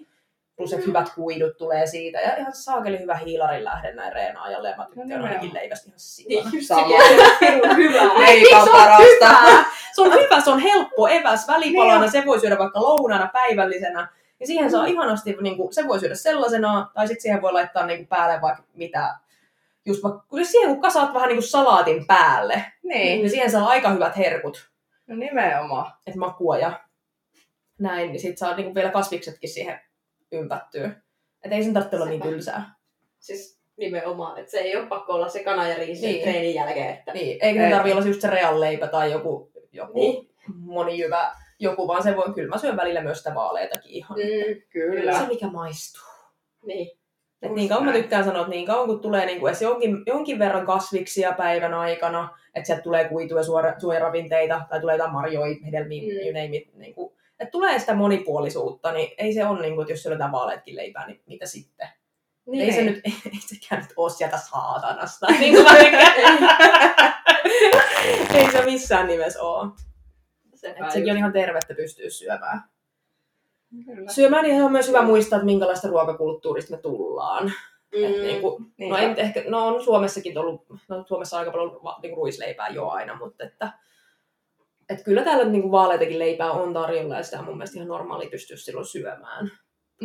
plus että hyvät kuidut tulee siitä, ja ihan saakeli hyvä hiilarin lähde näin reenaajalle, ja mä tykkään No no, ainakin leivästä ihan Niin, sikana. just Sama. hyvä. Leipä parasta. Se on hyvä, se on helppo eväs välipalana, se voi syödä vaikka lounaana päivällisenä. Ja siihen saa ihanasti, niin kuin, se voi syödä sellaisena, tai sitten siihen voi laittaa niin kuin, päälle vaikka mitä, just vaikka, kun siihen kun kasaat vähän niin kuin salaatin päälle, Niin, niin siihen saa aika hyvät herkut, no nimenomaan. että makua ja näin, niin sit saa niin kuin, vielä kasviksetkin siihen ympättyä. Että ei sen tarvitse olla niin tylsää. Siis nimenomaan, että se ei ole pakko olla se kana ja riisi Niin. treenin jälkeen. Että... Niin, eikä se Ei. tarvitse olla just se realleipä tai joku, joku Niin. monijyvä joku, vaan se voi, kyllä mä syön välillä myös sitä vaaleitakin ihan. Mm, Kyllä. Se mikä maistuu. niin. Et niin kauan mä tykkään sanoa, että niin kauan kun tulee niin kuin edes jonkin, jonkin verran kasviksia päivän aikana, että sieltä tulee kuituja suora, suojaravinteita tai tulee jotain marjoja, hedelmiä, Mm. mm. you name it, niin kuin, että tulee sitä monipuolisuutta, niin ei se ole niin kuin, että jos syödään vaaleatkin leipää, niin mitä sitten? niin. Ei se nyt, ei, ei sekään nyt ole sieltä saatanasta. niin kuin ei se missään nimessä ole. Sepä sekin on ihan tervettä pystyä syömään. Kyllä. Syömään niin on myös hyvä muistaa, että minkälaista ruokakulttuurista me tullaan. Mm. Et niin kuin, Niin No, ei, ehkä, no on Suomessakin ollut, no Suomessa aika paljon va- niinku ruisleipää jo aina, mutta että, et kyllä täällä niinku vaaleitakin leipää on tarjolla ja sitä on mun mielestä ihan normaali pystyä silloin syömään.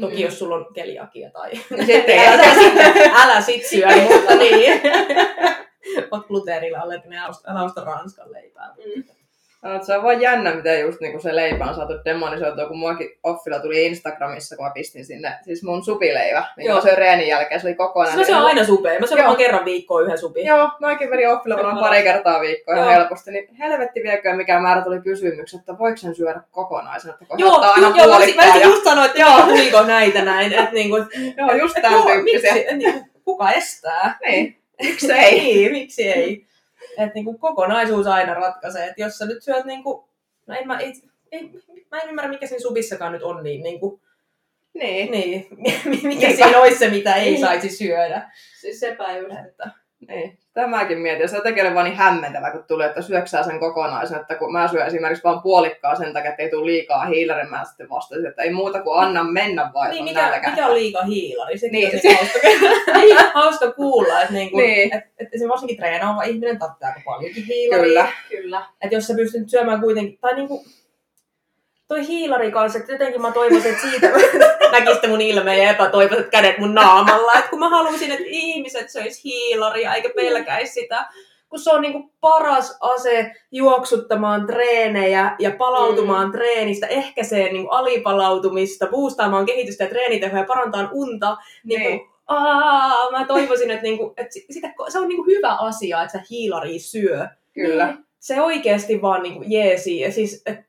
Toki Mm. jos sulla on keliakia tai Sitten älä, sit, älä sit syö, mutta niin. Oot gluteenilla allerginen, älä osta ranskan leipää. Mm. No, se on vaan jännä, miten just niinku se leipä on saatu demonisoitua, kun muakin Offilla tuli Instagramissa, kun mä pistin sinne, siis mun supileivä, minkä Joo. söin reenin jälkeen, se oli kokonaan. Siis mä syön aina supea. Mä syön varmaan kerran viikkoon yhden supin. Joo, mäkin vedin Offilla varmaan pari kertaa viikkoa ihan helposti, niin helvetti vieköön mikä määrä tuli kysymyksiä, että voiko sen syödä kokonaisena, että kun Joo, aina joo, joo, mä, puolikkaa ja... just sanoa, että joo, tuliko näitä näin. Että niinku, Joo, just tämän tyyppisiä. miksi, niin, kuka estää? Niin, miksei? Niin, miksi ei? Että niinku kokonaisuus aina ratkaisee. Että jos sä nyt syöt niinku, no en mä, ei, ei, mä en ymmärrä mikä siinä subissakaan nyt on niin niinku, Niin. niin, mikä Niinpä. siinä olisi se, mitä ei Niin. saisi syödä. Siis sepä just. Että, Niin. Tämäkin mietin. Se jotenkin oli vaan niin hämmentävä, kun tuli, että syöksää sen kokonaisen. Että kun mä syön esimerkiksi vaan puolikkaa sen takia, että ei tule liikaa hiilarin, mä sitten vastasin, että ei muuta kuin anna mennä vai niin, mikä, nälkä. mikä on liiga hiilari? Sekin Niin. on siis hauska, hauska kuulla, että niinku, Niin. et, et se varsinkin treenaava ihminen tarvitsee aika paljonkin hiilaria. Kyllä. Kyllä. Että jos sä pystyt syömään kuitenkin, tai niinku, toi hiilari kanssa, että jotenkin mä toivoisin, että siitä näkisitte mun ilmeen ja epätoivoiset kädet mun naamalla. Että kun mä haluaisin, että ihmiset söis hiilaria eikä pelkäisi sitä, kun se on niinku paras ase juoksuttamaan treenejä ja palautumaan mm. treenistä, ehkäisee niinku alipalautumista, boostaamaan kehitystä ja treenitehoja, parantaa unta. Niinku, Niin. Aa, mä toivoisin, että, niinku, että si- sitä, se on niinku hyvä asia, että sä hiilaria syö Kyllä. se oikeasti vaan niinku jeesi. Ja siis, et,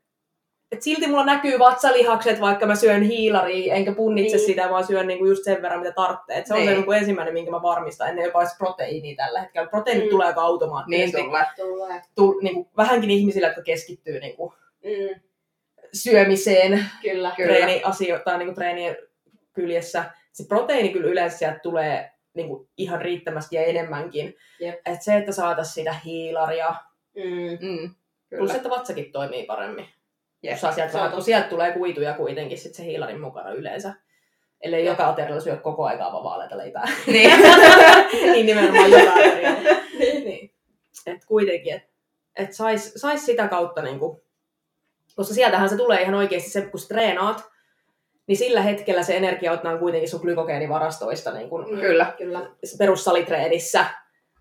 et silti mulla näkyy vatsalihakset, vaikka mä syön hiilaria, enkä punnitse Niin. sitä, vaan syön niinku just sen verran, mitä tarvitsee. Et se on se Niin. niinku ensimmäinen, minkä mä varmistan, ennen jopa edes proteiiniä tällä hetkellä. Proteiinit Mm. tulee aika Niin automaattisesti. tulee. Tulee. Tu, niinku, vähänkin ihmisillä, jotka keskittyy niinku, Mm, syömiseen kyllä. Kyllä. treeniasio- tai niinku treenien kyljessä. Se proteiini kyllä yleensä sieltä tulee niinku ihan riittämästi ja enemmänkin. Et se, että saataisiin sitä hiilaria, Mm. Mm. plus että vatsakin toimii paremmin. Sieltä, Se on vähän, kun sieltä tulee kuituja kuitenkin sit se hiilarin mukana yleensä. Ellei joka aterialla syö koko aikaa vaan vaaleita leipää. Niin. niin nimenomaan joka aterialla. niin. Et kuitenkin, että et sais, sais sitä kautta, niinku, koska sieltähän se tulee ihan oikeasti se, kun treenaat, niin sillä hetkellä se energia otetaan kuitenkin sun glykogeenivarastoista niin kun Mm, Kyllä. Kyllä. perussalitreenissä,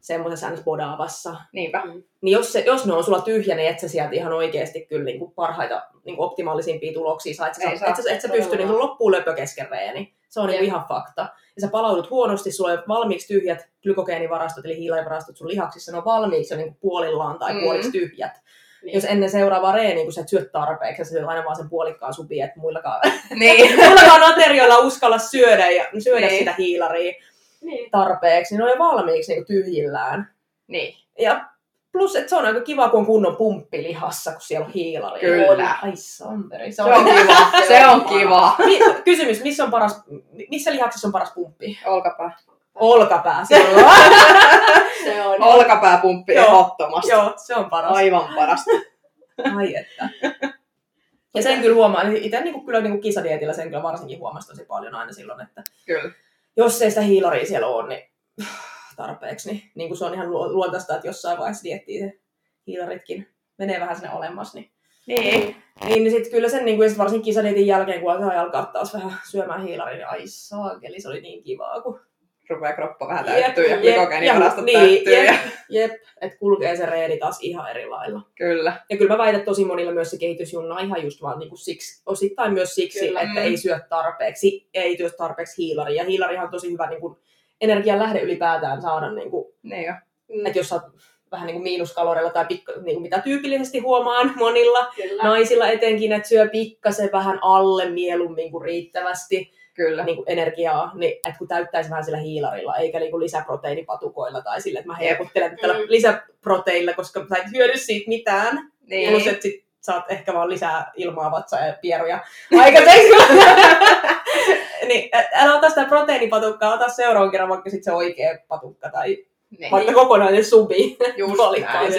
semmoisessa ns. bodaavassa. Niinpä. Niin jos, se, jos ne on sulla tyhjä, niin et sä sieltä ihan oikeasti kyllä niin kuin parhaita, niin kuin optimaalisimpia tuloksia saa. Et sä, saa, et sä, et sä pysty niin kuin loppuun löpö kesken reeni. Se on niin ihan fakta. Ja sä palaudut huonosti, sulla on valmiiksi tyhjät glykogeenivarastot, eli hiilarivarastot sun lihaksissa, ne on valmiiksi jo niin kuin puolillaan tai Mm. puoliksi tyhjät. Niin. Jos ennen seuraavaa reeniä, kun sä et syö tarpeeksi, ja sä syöt aina vaan sen puolikkaan supia, että muillakaan, Niin. muillakaan aterioilla uskalla syödä, ja, syödä Niin. sitä hiilaria Niin. tarpeeksi, niin ne on jo valmiiksi niin kuin tyhjillään. Niin. Ja plus, että se on aika kiva, kun on kunnon pumppi lihassa, kun siellä on hiilari. Kyllä. Ai samperi. Se Se on kiva. Se on kiva. Mi- Kysymys, missä, on paras, missä lihaksessa on paras pumppi? Olkapää. Olkapää. Siellä on. Se on. Olkapääpumppi Joo. ehdottomasti. Joo, se on paras. Aivan parasta. Ai että. Ja sen kyllä huomaa, itse niin kyllä niin kisadietillä sen kyllä varsinkin huomasi tosi paljon aina silloin, että Kyllä. Jos ei sitä hiilaria siellä ole, niin tarpeeksi, niin, niin kuin se on ihan lu- luontaista, että jossain vaiheessa diettiin se hiilaritkin menee vähän sinne olemmas, niin Niin. Niin, niin sitten kyllä sen, niin kuin, varsinkin kisadietin jälkeen, kun alkaa alkaa taas vähän syömään hiilaria, niin ai saakeli, se oli niin kivaa. Kun... Rupeaa kroppa vähän Jep, täyttyy ja jep, glykogeenivarastot niin, täyttyy. jep, Ja... jep, että kulkee se reeni taas ihan eri lailla. Kyllä. Ja kyllä mä väitän, että tosi monilla myös se kehitysjunna on ihan just vaan niin kuin siksi, osittain myös siksi, Kyllä. että Mm. ei syö tarpeeksi, ei syö tarpeeksi hiilaria. Ja hiilarihan on tosi hyvä niin kuin, energian lähde ylipäätään saada, niin kuin, Niin jo. Mm, että jos sä vähän niin kuin miinuskaloreilla tai pikka, niin kuin mitä tyypillisesti huomaan monilla, Kyllä. naisilla etenkin, että syö pikkasen vähän alle mieluummin kuin riittävästi Kyllä. niin kuin energiaa, niin että kun täyttäisi vähän sillä hiilarilla, eikä niin kuin lisäproteiinipatukoilla tai sillä, että mä Jep. herkuttelen tällä Mm. lisäproteiilla, koska sä et hyödy siitä mitään. Niin. Plus, että sit saat ehkä vaan lisää ilmaa, vatsaa ja pieruja aikaiseksi. niin, älä ota sitä proteiinipatukkaa, ota seuraavan kerran vaikka sit se oikea patukka tai Niin. vaikka kokonainen subi. Just näin.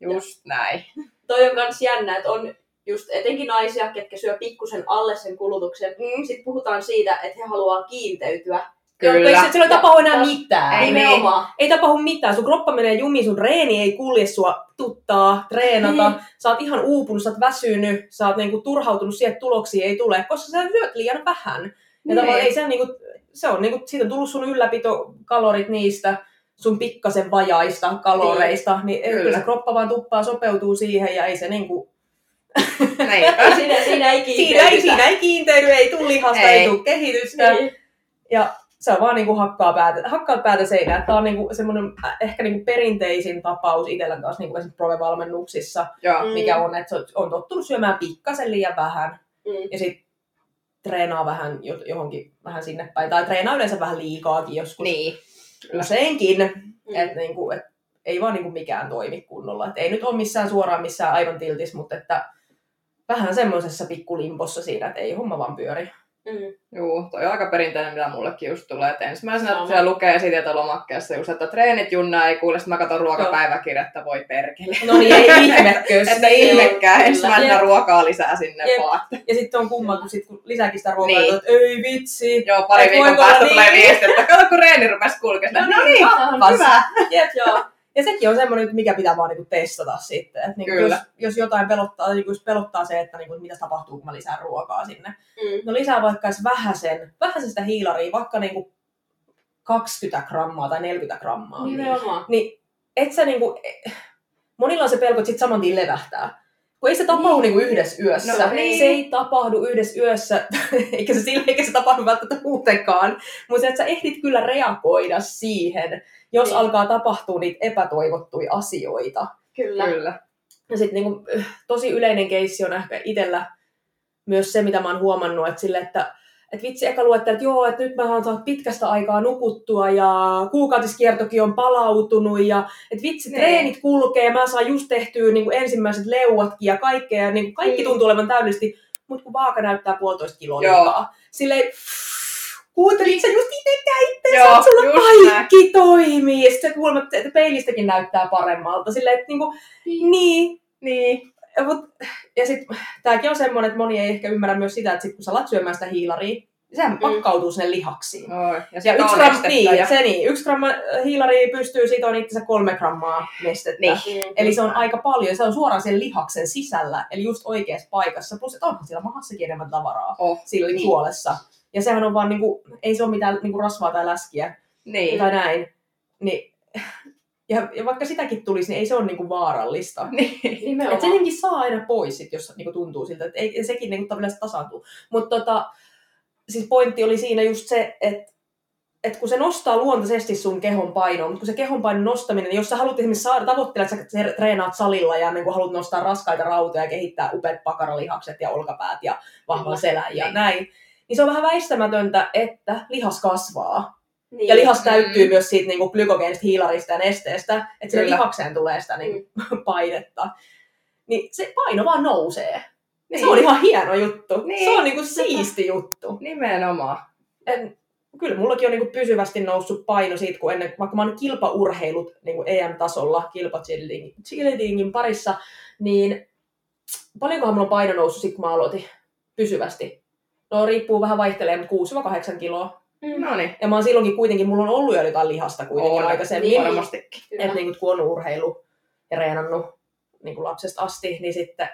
Just näin. Toi on kans jännä, että on just etenkin naisia, ketkä syö pikkusen alle sen kulutuksen. Mm. Sitten puhutaan siitä, että he haluaa kiinteytyä. Kyllä. Ei, sillä ei tapahdu enää Jos- mitään. Ei niin. Ei tapahdu mitään. Sun kroppa menee jumiin, sun reeni ei kulje sua tuttaa, treenata. Niin. Sä oot ihan uupunut, sä oot väsynyt, sä oot niinku turhautunut siihen, että tuloksia ei tule, koska sä syöt liian vähän. Ja Niin. ei se, niinku, se on niinku, siitä on tullut sun ylläpitokalorit niistä, sun pikkasen vajaista kaloreista, niin, niin Kyllä. kyllä se kroppa vaan tuppaa sopeutuu siihen ja ei se niinku, Siinä, siinä ei siinä, kiinteydytä. ei, siinä ei kiinteydy, ei tule lihasta, ei, Ei. tule kehitystä. Niin. Ja se on vaan niinku hakkaa päätä, hakkaa päätä seinään. Tämä on niinku semmoinen äh, ehkä niinku perinteisin tapaus itsellä taas niinku esimerkiksi Prove-valmennuksissa, Joo. Mm. mikä on, että on- tottunut syömään pikkasen liian vähän Mm. ja sitten treenaa vähän jo- johonkin vähän sinne päin. Tai treenaa yleensä vähän liikaakin joskus. Niin. Kyllä. Useinkin. Mm. Et niinku, et ei vaan niin kuin mikään toimi kunnolla. Et ei nyt ole missään suoraan missään aivan tiltis, mutta että vähän semmoisessa pikkulimpossa siinä, että ei homma vaan pyöri. Mm. Juu, toi on aika perinteinen, mitä mullekin just tulee. Et ensimmäisenä Sama. siellä lukee esitietolomakkeessa just, että treenit Junna ei kuule, sitten mä katson ruokapäiväkirjattä, voi perkele. No niin, ei ihmekö. Että ihmekään Kyllä. ensimmäisenä Jep. ruokaa lisää sinne Jep. vaan. Ja sitten on kumma, kun, sit, kun lisääkin sitä ruokaa, Niin. niin. että ei vitsi. Joo, pari Et viikon päästä olla tulee niin? viesti, että kato kun reeni rupesi kulkemaan. No niin, Ah, hyvä. Jep. Joo. Ja sekin on semmoinen, että mikä pitää vaan niinku testata sitten. Et niinku Kyllä. jos, jos, jotain pelottaa, niinku jos pelottaa se, että niinku, mitä tapahtuu, kun mä lisään ruokaa sinne. Mm. No lisää vaikka edes vähäsen, vähäsen sitä hiilaria, vaikka niinku 20 grammaa tai 40 grammaa. Nimenomaan. Niin et sä niinku, monilla on se pelko, että sit saman tien levähtää. Kun ei se tapahdu Niin. niinku yhdessä yössä. No niin. Se ei tapahdu yhdessä yössä, eikä se, sillä, eikä se tapahdu välttämättä muutenkaan. Mutta että sä ehdit kyllä reagoida siihen, jos Niin. alkaa tapahtua niitä epätoivottuja asioita. Kyllä. Kyllä. Ja sitten niinku, äh, tosi yleinen keissi on ehkä itsellä myös se, mitä mä oon huomannut, että sille, että et vitsi, eka luettelet, että joo, että nyt mä oon saanut pitkästä aikaa nukuttua ja kuukautiskiertokin on palautunut ja että vitsi, Niin. treenit kulkee, mä saan just tehtyä niin kuin ensimmäiset leuatkin ja kaikkea, ja niin kuin kaikki Mm. tuntuu olevan täydellisesti, mutta kun vaaka näyttää puolitoista kiloa liikaa. Silleen, kuuntelit sä just itsekään itseänsä, että sulla just näin. kaikki toimii. Ja sitten kuulemma, että peilistäkin näyttää paremmalta. Silleen, että niinku, niin, Niin. ja, mut, ja sitten tämäkin on semmoinen, että moni ei ehkä ymmärrä myös sitä, että sit kun sä alat syömään sitä hiilaria, niin sehän Mm. pakkautuu sinne lihaksiin. Oi. Ja, Ja yksi gramma, niin, ja... se niin, yksi gramma hiilari pystyy sitoon itsensä kolme grammaa nestettä. Niin. Eli se on aika paljon, se on suoraan sen lihaksen sisällä, eli just oikeassa paikassa. Plus, että onhan siellä mahassakin enemmän tavaraa Oh. sillä Niin. niin. suolessa. Ja sehän on vaan, niinku, ei se ole mitään niinku rasvaa tai läskiä Niin. tai näin. Niin, ja, ja vaikka sitäkin tulisi, niin ei se ole niinku vaarallista. Niin. Et se tietenkin saa aina pois, sit, jos niinku tuntuu siltä, että ei, sekin niinku tavallaan tasaantuu. Mutta tota, siis pointti oli siinä just se, että et kun se nostaa luontaisesti sun kehon painoa, mutta kun se kehon painon nostaminen, niin jos sä haluat esimerkiksi saada, tavoitteella, että sä treenaat salilla ja niin kun haluat nostaa raskaita rautoja ja kehittää upeat pakaralihakset ja olkapäät ja vahvan selän ja Niin. näin, niin se on vähän väistämätöntä, että lihas kasvaa. Niin. Ja lihas täyttyy Mm. myös siitä niin kuin glykogeenista hiilarista ja nesteestä, että sinne lihakseen tulee sitä niin Mm. painetta. Niin se paino vaan nousee. Ja Niin. se on ihan hieno juttu. Niin. Se on niin kuin siisti juttu. Nimenomaan. En, kyllä mullakin on niin kuin pysyvästi noussut paino siitä, kun ennen, vaikka mä oon kilpaurheilut niin kuin EM-tasolla, kilpa-cheerleadingin parissa, niin paljonkohan mulla on paino noussut sit, kun mä aloitin pysyvästi. No riippuu vähän vaihtelee, mutta 6-8 kiloa. Mm. No niin. Ja mä oon silloinkin kuitenkin, mulla on ollut jo jotain lihasta kuitenkin On. aikaisemmin. Niin. Varmastikin. Että niin kun on urheilu ja reenannut niin kuin lapsesta asti, niin sitten,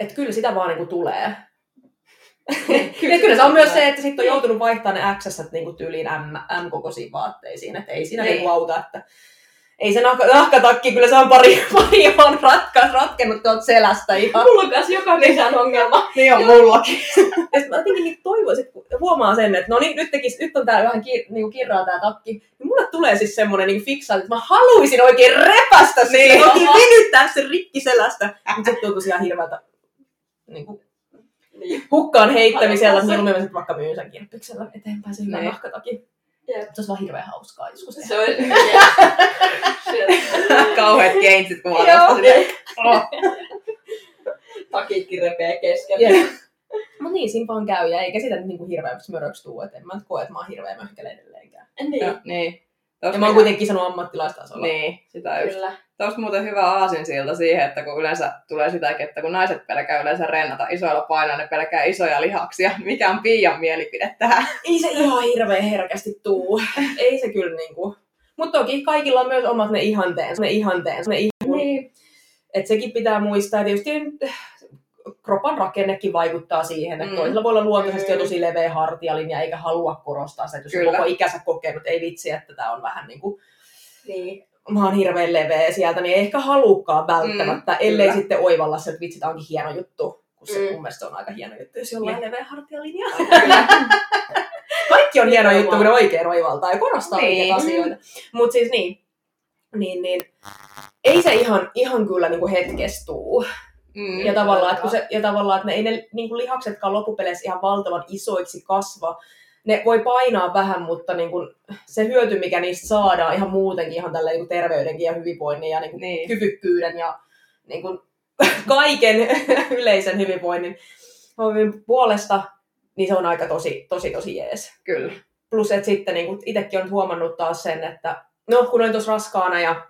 että kyllä sitä vaan niin kuin tulee. kyllä, kyllä se on myös se, että sitten on joutunut vaihtamaan ne XS niin tyyliin M, M-kokoisiin vaatteisiin, että ei siinä Niin. niin. auta, että ei se nahka, nahkatakki, kyllä se on pari, pari on ratka, ratkennut tuolta selästä ihan. Mulla on kanssa joka kesän ongelma. Niin on mullakin. Ja mä jotenkin niin toivoisin, kun huomaa sen, että no niin, nyt, tekis, nyt on tää vähän ki, niin kirraa tää takki, niin mulle tulee siis semmonen niin fiksa, että mä haluaisin oikein repästä sitä, Niin. niin. oikein venyttää sen rikki selästä. Mutta se tuntuu tosiaan hirveältä niin kuin Niin. hukkaan heittämisellä, että mieluummin vaikka myyn sen kirppiksellä eteenpäin se hyvä Niin. nahkatakin. Jep. Se olisi vaan hirveän hauskaa joskus. Se on... Kauheat gainsit, kun mä sinne. Oh. Takitkin repee keskellä. Jep. Mut niin, siinä vaan käy, ja eikä sitä nyt niinku hirveän smöröksi tuu, et en mä nyt koe, että mä oon hirveän möhkele edelleenkään. Niin. Ja, niin. Ja mä oon kuitenkin kisannut ammattilaistasolla. Niin, sitä just. Kyllä. Tuosta muuten hyvä aasinsilta siihen, että kun yleensä tulee sitäkin, että kun naiset pelkää yleensä rennata isoilla painoilla, ne pelkää isoja lihaksia. Mikä on Pian mielipide tähän? Ei se ihan hirveän herkästi tuu. Ei se kyllä niinku. Mutta toki kaikilla on myös omat ne ihanteensa. Ne ihanteensa. Ne ihan... Niin. Et sekin pitää muistaa. Tietysti kropan rakennekin vaikuttaa siihen, että Mm. toisilla voi olla luontaisesti jo Mm. tosi leveä hartialinja eikä halua korostaa sitä, että jos Kyllä. on koko ikänsä kokenut, ei vitsi, että tämä on vähän niin kuin, Niin. Mä oon hirveän leveä sieltä, niin ei ehkä halukkaan välttämättä, Mm, ellei kyllä. sitten oivalla se, että vitsi, tämä onkin hieno juttu. Kun se Mm. mun mielestä on aika hieno juttu, jos jollain Niin. leveä hartialinja. Kaikki on hieno juttu, kun ne oikein roivaltaa ja korostaa Niin. oikeita asioita. Mutta siis niin, niin, niin, ei se ihan, ihan kyllä niinku hetkestuu. Mm. Ja tavallaan, että, kun se, ja tavallaan, että ne ei ne niin kuin lihaksetkaan loppupeleissä ihan valtavan isoiksi kasva, ne voi painaa vähän, mutta niin kun, se hyöty, mikä niistä saadaan ihan muutenkin, ihan tällä niin terveydenkin ja hyvinvoinnin ja niin kun, Niin. kyvykkyyden ja niin kun, kaiken yleisen hyvinvoinnin puolesta, niin se on aika tosi, tosi, tosi jees. Kyllä. Plus, että sitten niin itsekin olen huomannut taas sen, että no kun olin tuossa raskaana ja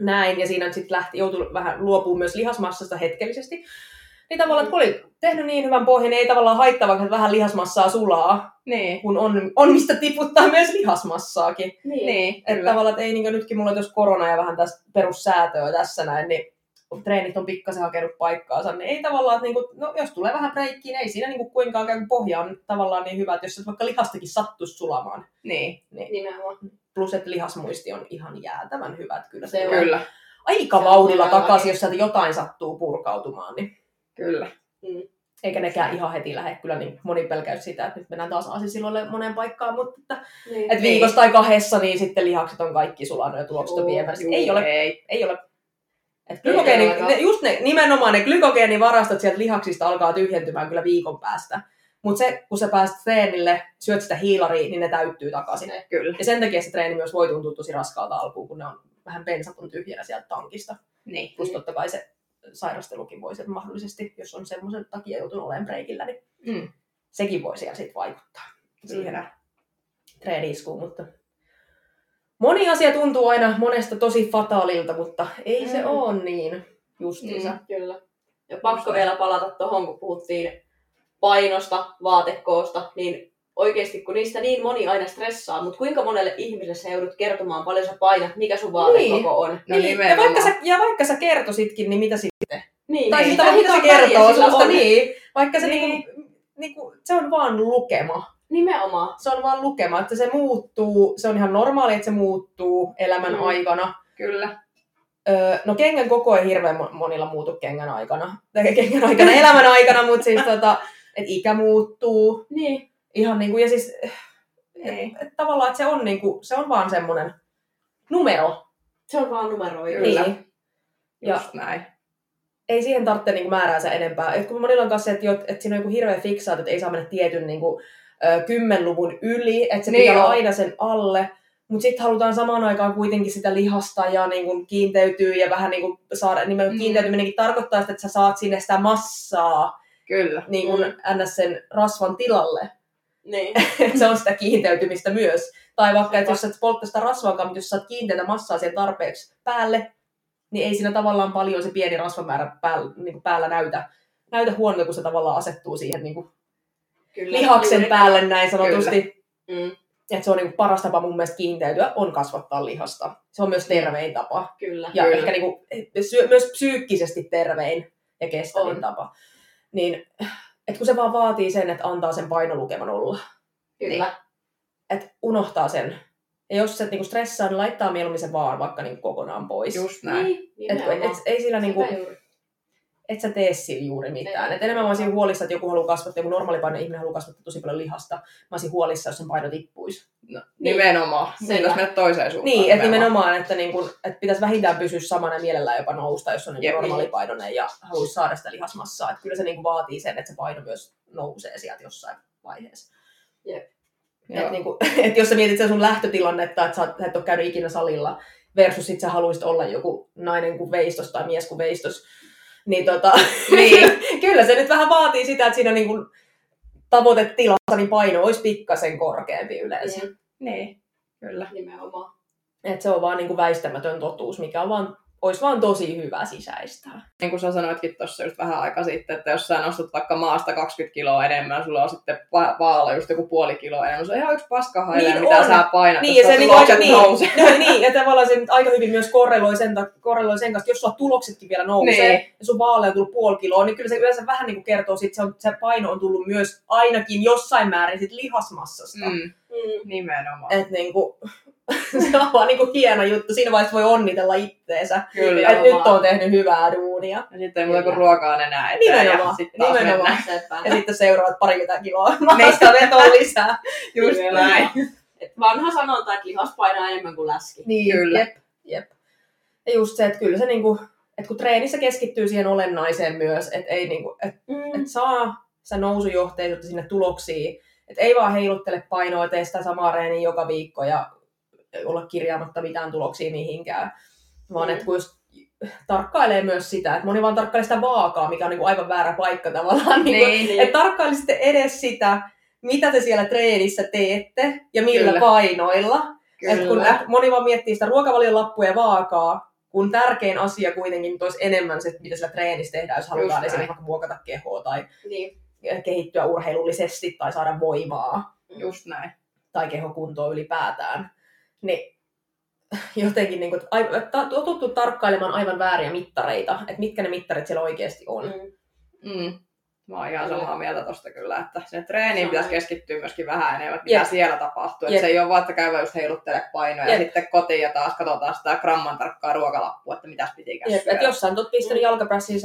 näin, ja siinä sitten lähti, joutui vähän luopumaan myös lihasmassasta hetkellisesti, niin tavallaan, että kun oli tehnyt niin hyvän pohjan, niin ei tavallaan haittaa, vaikka että vähän lihasmassaa sulaa, Niin. kun on, on mistä tiputtaa myös lihasmassaakin. Niin. Niin, Että tavallaan, että ei niin nytkin mulla on tuossa korona ja vähän tässä perussäätöä tässä näin, niin kun treenit on pikkasen hakenut paikkaansa, niin ei tavallaan, että niinku, no, jos tulee vähän breikkiä, niin ei siinä niinku kuinkaan käy, pohja on tavallaan niin hyvä, että jos se vaikka lihastakin sattuisi sulamaan, Niin, Nimenomaan. plus että lihasmuisti on ihan jäätävän hyvä, että kyllä se, Se on kyllä. aika Se vauhdilla takaisin, jos sieltä jotain sattuu purkautumaan, niin Kyllä. eikä nekään ihan heti lähde kyllä niin moni pelkäys sitä, että nyt mennään taas aasisilloille moneen paikkaan, mutta että, Niin. että viikossa tai kahdessa niin sitten lihakset on kaikki sulanut ja tulokset on viemässä. Juu, Ei ole Ei. ei ole. Et Ei glykogeeni, ne, just ne, nimenomaan ne glykogeenivarastot sieltä lihaksista alkaa tyhjentymään kyllä viikon päästä. Mutta se, kun sä pääset treenille, syöt sitä hiilaria, niin ne täyttyy takaisin. Kyllä. Ja sen takia se treeni myös voi tuntua tosi raskaalta alkuun, kun ne on vähän bensat on tyhjänä sieltä tankista. Niin. Plus totta kai se sairastelukin voi sieltä mahdollisesti, jos on semmoisen takia joutunut olemaan breikillä, niin Mm. sekin voi siellä sitten vaikuttaa siihen Kyllä. treeni-iskuun, mutta moni asia tuntuu aina monesta tosi fataalilta, mutta ei se Mm. ole niin justiinsa. Mm, kyllä. Ja pakko vielä palata tuohon, kun puhuttiin painosta, vaatekoosta, niin oikeasti kun niistä niin moni aina stressaa, mutta kuinka monelle ihmiselle sä joudut kertomaan paljon sä painat, mikä sun vaatekoko on. No niin, ja, vaikka sä, ja vaikka sä kertoisitkin, niin mitä sitten? Niin, Tai niin, sitä, mitä se kertoo susta, on. niin. Vaikka se, Niin. niinku, niinku, se on vaan lukema. Nimenomaan. Se on vaan lukema, että se muuttuu, se on ihan normaali, että se muuttuu elämän Mm. aikana. Kyllä. Öö, no kengän koko ei hirveän mo- monilla muutu kengän aikana, tai kengän aikana, elämän aikana, mutta siis tota, että ikä muuttuu. Niin. Ihan niinku, ja siis Niin. et, et tavallaan, että se on, niinku, se on vaan semmoinen numero. Se on vaan numeroitu. Kyllä. Niin. Ja- Just näin. Ei siihen tarvitse niinku määräänsä enempää. Et kun monilla on kanssa se, että, että siinä on joku hirveä fiksaat, että ei saa mennä tietyn niinku, ö, kymmenluvun yli, että se Niin pitää olla aina sen alle. Mutta sitten halutaan samaan aikaan kuitenkin sitä lihasta ja niinku kiinteytyy ja vähän niinku saada, nimenomaan Mm. kiinteytyminenkin tarkoittaa sitä, että sä saat sinne sitä massaa Kyllä. niin kuin Mm. ns. sen rasvan tilalle. Niin. se on sitä kiinteytymistä myös. Tai vaikka, että jos et poltta sitä rasvaakaan, mutta jos saat kiinteätä massaa siihen tarpeeksi päälle, niin ei siinä tavallaan paljon se pieni rasvamäärä päällä, niin kuin päällä näytä, näytä huonolta, kun se tavallaan asettuu siihen niin kuin Kyllä. lihaksen Juuri päälle näin sanotusti. Mm, Että se on niin kuin paras tapa mun mielestä kiinteytyä, on kasvattaa lihasta. Se on myös tervein tapa. kyllä. Ja Kyllä. ehkä niin kuin, syö- myös psyykkisesti tervein ja kestävin On. tapa. Niin, että kun se vaan vaatii sen, että antaa sen painolukeman olla. Kyllä. että unohtaa sen. Ja jos se niinku stressaa, niin laittaa mieluummin sen vaan vaikka niinku kokonaan pois. Just näin. Niin, et, nimenomaan. et, ei sillä niinku, juuri. Et sä tee sillä juuri mitään. Ei. Et enemmän mä olisin huolissa, että joku haluaa kasvattaa, joku normaalipainoinen ihminen haluaa kasvattaa tosi paljon lihasta. Mä olisin huolissa, jos sen paino tippuisi. No, nimenomaan. Sepä. Niin, jos mennä toiseen suuntaan. Niin, että nimenomaan, että niinku, et pitäisi vähintään pysyä samana ja mielellään jopa nousta, jos on Jep. normaalipainoinen ja haluaisi saada sitä lihasmassaa. Että kyllä se niinku vaatii sen, että se paino myös nousee sieltä jossain vaiheessa. Et niinku, et jos sä mietit sen sun lähtötilannetta, että sä, sä et ole käynyt ikinä salilla, versus sit sä haluaisit olla joku nainen kuin veistos tai mies kuin veistos, niin, tota, Niin. kyllä se nyt vähän vaatii sitä, että siinä niinku tavoitetilassa niin paino olisi pikkasen korkeampi yleensä. Mm, niin. Kyllä. nimenomaan. Et se on vaan niinku väistämätön totuus, mikä on vaan, olisi vaan tosi hyvä sisäistää. Niin kuin sä sanoitkin tuossa just vähän aika sitten, että jos sä nostat vaikka maasta 20 kiloa enemmän, sulla on sitten va- vaalla just joku puoli kiloa enemmän, se on ihan yksi paskahaile, Niin niin mitä on. sä painat, Niin, ja se niinku aika, niin, nousee. no, niin, ja tavallaan se nyt aika hyvin myös korreloi sen, korreloi sen kanssa, että jos sulla tuloksetkin vielä nousee, Niin. ja sun vaale on tullut puoli kiloa, niin kyllä se yleensä vähän niin kuin kertoo että se, on, se paino on tullut myös ainakin jossain määrin sit lihasmassasta. Mm. Mm, nimenomaan. Että niin kuin, se on vaan niin kuin hieno juttu. Siinä vaiheessa voi onnitella itteensä. Kyllä. Että nyt on tehnyt hyvää duunia. Ja sitten ei muuta kuin Kyllä. ruokaa enää eteen Nimenomaan, ja sitten taas nimenomaan. mennään. Ja sitten seuraavat parikymmentä kiloa maasta vetoa lisää. Just Nimenomaan. näin. Et vanha sanonta, että lihas painaa enemmän kuin läski. Niin, Kyllä. Jep, jep. Ja just se, että kyllä se niinku, että kun treenissä keskittyy siihen olennaiseen myös, että ei niinku, että Mm. et saa sitä nousujohteisuutta sinne tuloksiin, Et ei vaan heiluttele painoa, tee sitä samaa reeniä joka viikko ja olla kirjaamatta mitään tuloksia mihinkään. Vaan Mm. että kun just tarkkailee myös sitä, että moni vaan tarkkailee sitä vaakaa, mikä on niin kuin aivan väärä paikka tavallaan. Niin kuin, Niin. että tarkkailisitte edes sitä, mitä te siellä treenissä teette ja millä Kyllä. painoilla. Et kun Kyllä. et moni vaan miettii sitä ruokavalion lappua ja vaakaa, kun tärkein asia kuitenkin olisi enemmän se, mitä sillä treenissä tehdään, jos halutaan esimerkiksi vaikka muokata kehoa tai Niin. kehittyä urheilullisesti tai saada voimaa Just näin. tai kehokuntoa ylipäätään. Niin jotenkin niin kuin, totuttu tarkkailemaan aivan vääriä mittareita, että mitkä ne mittarit siellä oikeasti on. Mm. Mm. Mä oon ihan samaa mieltä tosta kyllä, että sen treeniin pitäisi keskittyä myöskin vähän enemmän, että mitä Jep. siellä tapahtuu. Että se ei ole vaan, että käydä just heiluttele painoja ja Jep. sitten kotiin ja taas katsotaan sitä gramman tarkkaa ruokalappua, että mitäs pitikään syödä. että jos sä oot pistänyt Mm. jalkapressiin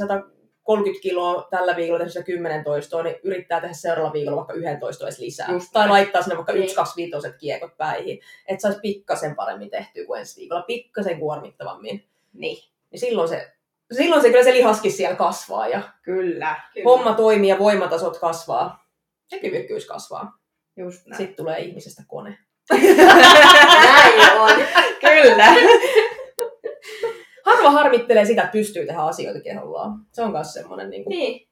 130 kiloa tällä viikolla sitä 10 toistoa, niin yrittää tehdä seuraavalla viikolla vaikka 11 edes lisää. Just tai laittaa sinne vaikka Niin. 1, 2, 5 kiekot päihin. Että saisi pikkasen paremmin tehtyä kuin ensi viikolla, pikkasen kuormittavammin. Niin, Niin silloin se, silloin se kyllä se lihaskin siellä kasvaa ja kyllä. Kyllä. homma toimii ja voimatasot kasvaa. Ja kyvykkyys kasvaa. Just näin. Sitten tulee ihmisestä kone. Näin on. Kyllä. Harva harmittelee sitä, että pystyy tehdä asioita kehollaan. Se on myös semmoinen, niin kuin, Niin.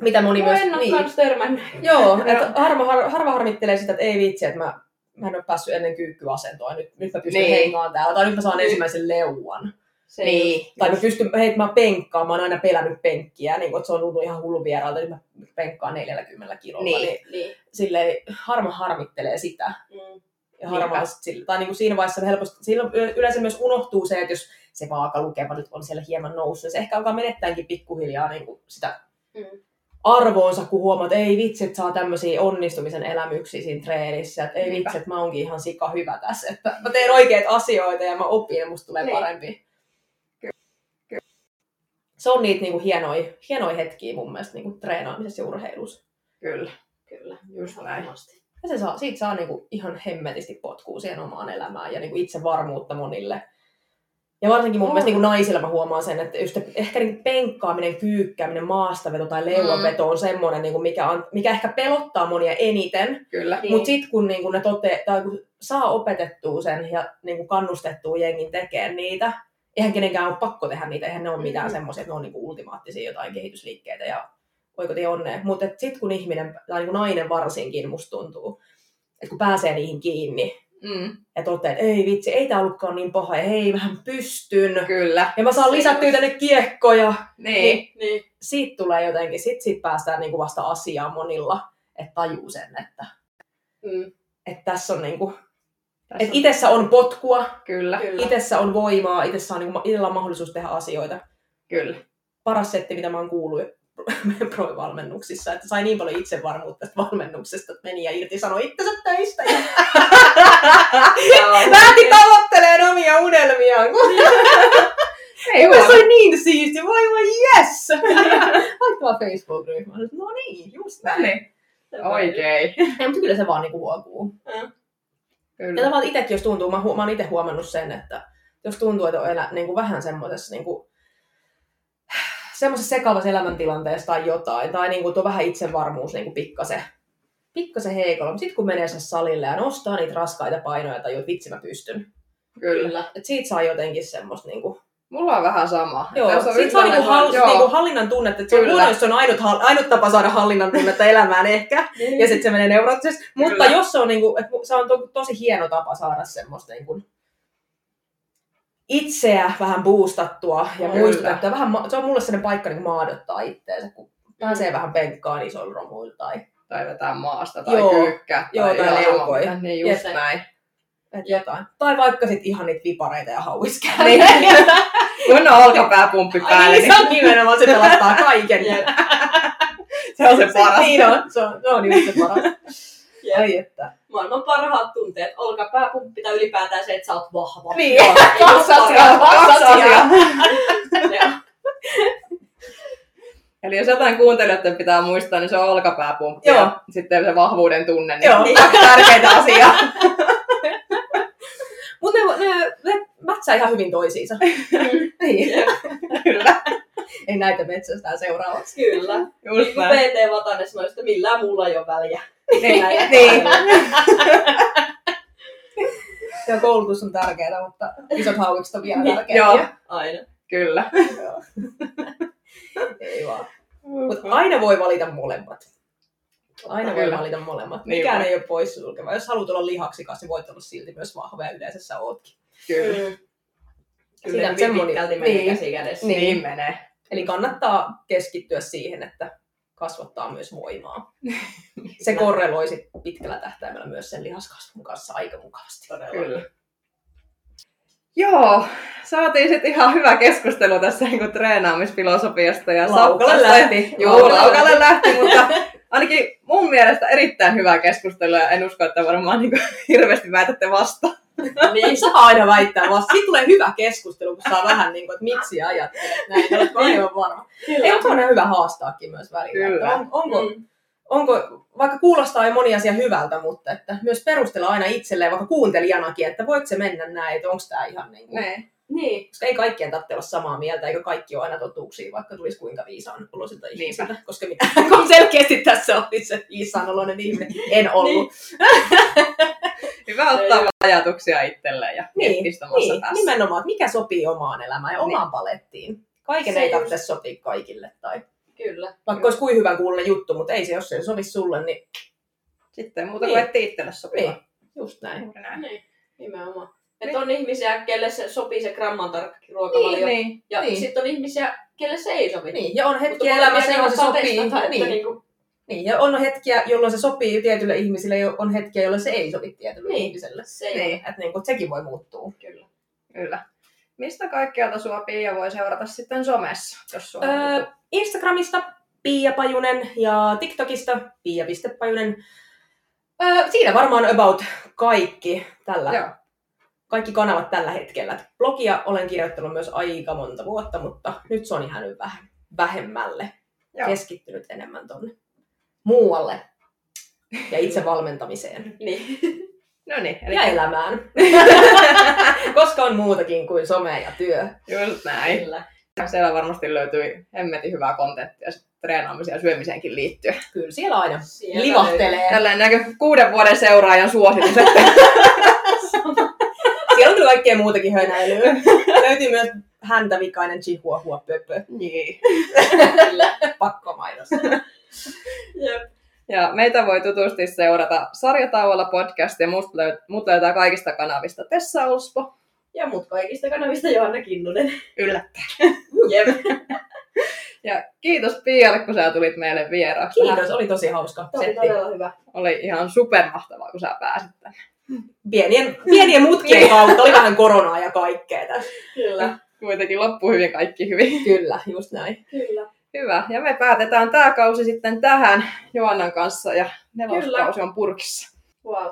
mitä moni myös... en niin. törmännyt. Joo, että harva, har, harva harmittelee sitä, että ei vitsi, että mä, mä en ole päässyt ennen kyykkyasentoa, nyt, nyt mä pystyn Niin. niin. hengaan täällä, tai nyt mä saan Niin. ensimmäisen leuan. Se Niin. just- Tai mä pystyn heittämään penkkaa, mä oon aina pelännyt penkkiä, niin kun, että se on tuntunut ihan hullu vieraalta, nyt mä penkkaan 40 kilolla, Niin. niin, niin Niin. silleen, harma harmittelee sitä. Mm. Ja harva, Niinpä. sit sillä, tai niin kuin siinä vaiheessa helposti, silloin yle- yleensä myös unohtuu se, että jos se vaakalukema nyt on siellä hieman noussut, niin se ehkä alkaa menettäänkin pikkuhiljaa niin kuin sitä Mm. arvoonsa, kun huomaat, että ei vitsi, että saa tämmöisiä onnistumisen elämyksiä siinä treenissä, että ei vitsi, että mä oonkin ihan sika hyvä tässä, että mä teen oikeita asioita ja mä opin ja musta tulee Niin. parempi. Se on niitä niinku hienoja, hienoja hetkiä mun mielestä niinku treenaamisessa ja urheilussa. Kyllä. Kyllä. Just näin. Ja se saa, siitä saa niinku ihan hemmetisti potkua siihen omaan elämään ja niinku itsevarmuutta monille. Ja varsinkin mun On. mielestä niinku naisilla mä huomaan sen, että just ehkä niinku penkkaaminen, kyykkääminen, maastaveto tai leuanveto on semmoinen, niinku mikä, on, mikä ehkä pelottaa monia eniten. Kyllä. Niin. Mutta sitten kun niinku ne tote, tai kun saa opetettua sen ja niinku kannustettua jengin tekemään niitä, eihän kenenkään ole pakko tehdä niitä, eihän ne ole mitään Mm. mm. semmoisia, että ne on niinku ultimaattisia jotain kehitysliikkeitä ja oikoti onnea. Mutta sitten kun ihminen, tai niinku nainen varsinkin musta tuntuu, että kun pääsee niihin kiinni Mm. ja toteaa, että ei vitsi, ei tää ollutkaan niin paha ja hei, vähän pystyn. Kyllä. Ja mä saan lisättyä tänne kiekkoja. Niin. Niin. Siitä tulee jotenkin, sit, sit päästään niinku vasta asiaan monilla, että tajuu sen, että, Mm. että tässä on niinku Tässä Et on- itessä on potkua, Kyllä. Kyllä. itessä on voimaa, itessä on, niin itsellä on mahdollisuus tehdä asioita. Kyllä. Paras setti, mitä mä oon kuullut pro-valmennuksissa, että sai niin paljon itsevarmuutta tästä valmennuksesta, että meni ja irti sanoi itsensä töistä ja lähti tavoitteleen omia unelmiaan. Ei se huono. oli niin siisti, voi voi yes! Laittava Facebook-ryhmä. Mä olin, No niin, just No näin. niin. Oikein. Ei, mutta kyllä se vaan niinku huokuu. Ja Kyllä. tavallaan itsekin, jos tuntuu, mä, hu- mä oon itse huomannut sen, että jos tuntuu, että on elä, niin kuin vähän semmoisessa niin kuin, semmoisessa sekavassa elämäntilanteessa tai jotain, tai niin kuin tuo vähän itsevarmuus niin kuin pikkasen, pikkasen heikolla. Mutta sitten kun menee sen salille ja nostaa niitä raskaita painoja tai että vitsi mä pystyn. Kyllä. Et siitä saa jotenkin semmoista, niin kuin, Mulla on vähän sama. joo, on siitä saa yksi niin kuin, hall, joo. niin kuin hallinnan tunnetta. että Se on Kyllä. se on ainut, ainut tapa saada hallinnan tunnetta elämään ehkä. Niin. ja sitten se menee neuroottisesti. Mutta jos se on, niinku, että se on to, tosi hieno tapa saada semmoista niinku, itseä vähän boostattua ja Kyllä. muistutettua. Vähän, se on mulle sellainen paikka niin maadottaa itteensä, kun pääsee vähän penkkaan isoilla romuilla. Tai, Tai vetää maasta tai Joo. kyykkää. Joo, tai leukoja. mitä. Niin just Jep. näin. et jotain. tai vaikka sitten ihan niitä vipareita ja hauiskää. Niin. Kun on olkapääpumppi Ai päälle, niin, niin se on nimenomaan, se pelastaa kaiken. Se on se paras. niin on, se on, se on just se paras. Jep. Ai että. Maailman parhaat tunteet. Olkapääpumppi tai ylipäätään se, että sä oot vahva. Niin. Kaksi asiaa, kaksi asiaa. Eli jos jotain kuuntelijoiden pitää muistaa, niin se on olkapääpumppi Joo. ja sitten se vahvuuden tunne. Niin Joo. niin. kaksi tärkeitä asiaa. Mutta ne, ne, ne mätsää ihan hyvin toisiinsa. niin. Kyllä. Ei näitä metsästään seuraavaksi. Kyllä. Just Niin kuin. PT Vatanen sanoi, että millään muulla ei ole väliä. Niin, Näin. niin. Ja koulutus on tärkeää, mutta isot haukikset on vielä Niin, tärkeämpiä. joo. Aina. Kyllä. Ei vaan. Mutta aina voi valita molemmat. Aina voi valita molemmat. Niin Mikään ei ole poissulkeva. Jos haluat olla lihaksikas, niin voit olla silti myös vahva ja yleensä sä ootkin. Kyllä. Kyllä semmonen- pitkälti menee niin. käsi kädessä. Niin. Niin menee. Eli kannattaa keskittyä siihen, että kasvattaa myös voimaa. Se korreloi sit pitkällä tähtäimellä myös sen lihaskasvun kanssa aika mukavasti. Kyllä. Joo, saatiin sitten ihan hyvä keskustelu tässä niin treenaamisfilosofiasta ja Laukalle lähti. Joo, Laukalle lähti, mutta ainakin mun mielestä erittäin hyvä keskustelu ja en usko, että varmaan niin hirveästi väitätte vasta. Niin, saa aina väittää vasta. Siitä tulee hyvä keskustelu, kun saa vähän niin kuin, että miksi ajattelet näin. Oletko aivan varma? Ei, mutta on hyvä haastaakin myös välillä. Kyllä. On, onko, Mm. onko, vaikka kuulostaa jo moni asia hyvältä, mutta että myös perustella aina itselleen, vaikka kuuntelijanakin, että voiko se mennä näin, että onko tämä ihan niin kuin, Ne. Niin. koska ei kaikkien tarvitse olla samaa mieltä, eikä kaikki ole aina totuuksia, vaikka tulisi kuinka viisaan olosilta ihmisiltä. Koska mitä, kun selkeästi tässä oli se viisaan oloinen ihminen, en ollut. Hyvä ottaa vaan ajatuksia itselleen ja Niin, niin, päässä. nimenomaan, että mikä sopii omaan elämään ja omaan palettiin. Kaiken Se ei just. tarvitse sopia kaikille. Tai Kyllä. vaikka olisi kuin hyvän kuulonen juttu, mutta ei se, jos se ei sovi sulle, niin Sitten muuta Niin. kuin etsiä itselle sopivaa. niin, just näin. Juuri näin. Niin. Nimenomaan. Niin. Että on ihmisiä, kelle se sopii se gramman tarkkakin ruokavalio. Niin. Ja Niin. sitten on ihmisiä, kelle se ei sovi. Niin, ja on hetkiä molempia elämässä, jolloin se sopii. testata, että Niin, niinku- niin, ja on hetkiä, jolloin se sopii tietyille ihmisille, ja on hetkiä, jolloin se ei sovi tietylle Niin. ihmiselle. se Niin. Että niin, sekin voi muuttua. Kyllä. Kyllä. Mistä kaikkialta sua Pia voi seurata sitten somessa, jos on Öö, Instagramista Pia Pajunen ja TikTokista Pia.pajunen. Öö, siinä varmaan about kaikki tällä. Joo. Kaikki kanavat tällä hetkellä. Et Blogia olen kirjoittanut myös aika monta vuotta, mutta nyt se on ihan vähän vähemmälle. Joo. Keskittynyt enemmän tonne muualle ja itse valmentamiseen Niin. No niin, eli ja elämään. Koska on muutakin kuin some ja työ. just näin. Kyllä. Siellä varmasti löytyy hemmetin hyvää kontenttia treenaamiseen ja syömiseenkin liittyen. Kyllä siellä aina Sieltä livahtelee. Tällainen näkö kuuden vuoden seuraajan suositus, Siellä on kyllä kaikkea muutakin hönäilyä. Löytyy myös häntä vikainen chihuahua pöpö. niin. Kyllä. Pakko maidossa. Jep. Ja meitä voi tutusti seurata sarjatauolla podcast ja mut, löy- mut löytää kaikista kanavista Tessa Olspo. Ja mut kaikista kanavista Johanna Kinnunen. Yllättä. Jep. Ja kiitos Pialle, kun sä tulit meille vieraaksi. Kiitos, oli tosi hauska Tämä oli todella hyvä. Oli ihan supermahtavaa, kun sä pääsit tänne. Pienien, pienien mutkien kautta oli vähän koronaa ja kaikkea tässä. Kyllä. Kuitenkin loppui hyvin kaikki hyvin. Kyllä, just näin. Kyllä. Hyvä. Ja me päätetään tämä kausi sitten tähän Joannan kanssa ja neloskausi on purkissa. Wow.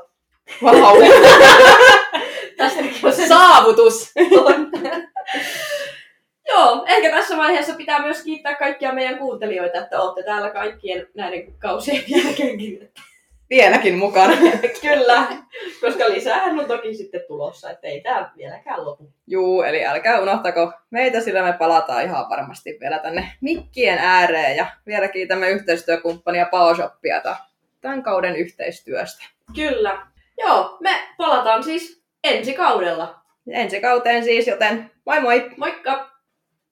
Se Saavutus! Joo, ehkä tässä vaiheessa pitää myös kiittää kaikkia meidän kuuntelijoita, että olette täällä kaikkien näiden kausien jälkeenkin. Vieläkin mukana. Kyllä, koska lisäähän on toki sitten tulossa, että ei tämä vieläkään lopu. Juu, eli älkää unohtako meitä, sillä me palataan ihan varmasti vielä tänne mikkien ääreen. Ja vielä kiitämme yhteistyökumppania Powershoppia tämän kauden yhteistyöstä. Kyllä. Joo, me palataan siis ensi kaudella. Ensi kauteen siis, joten moi moi! Moikka!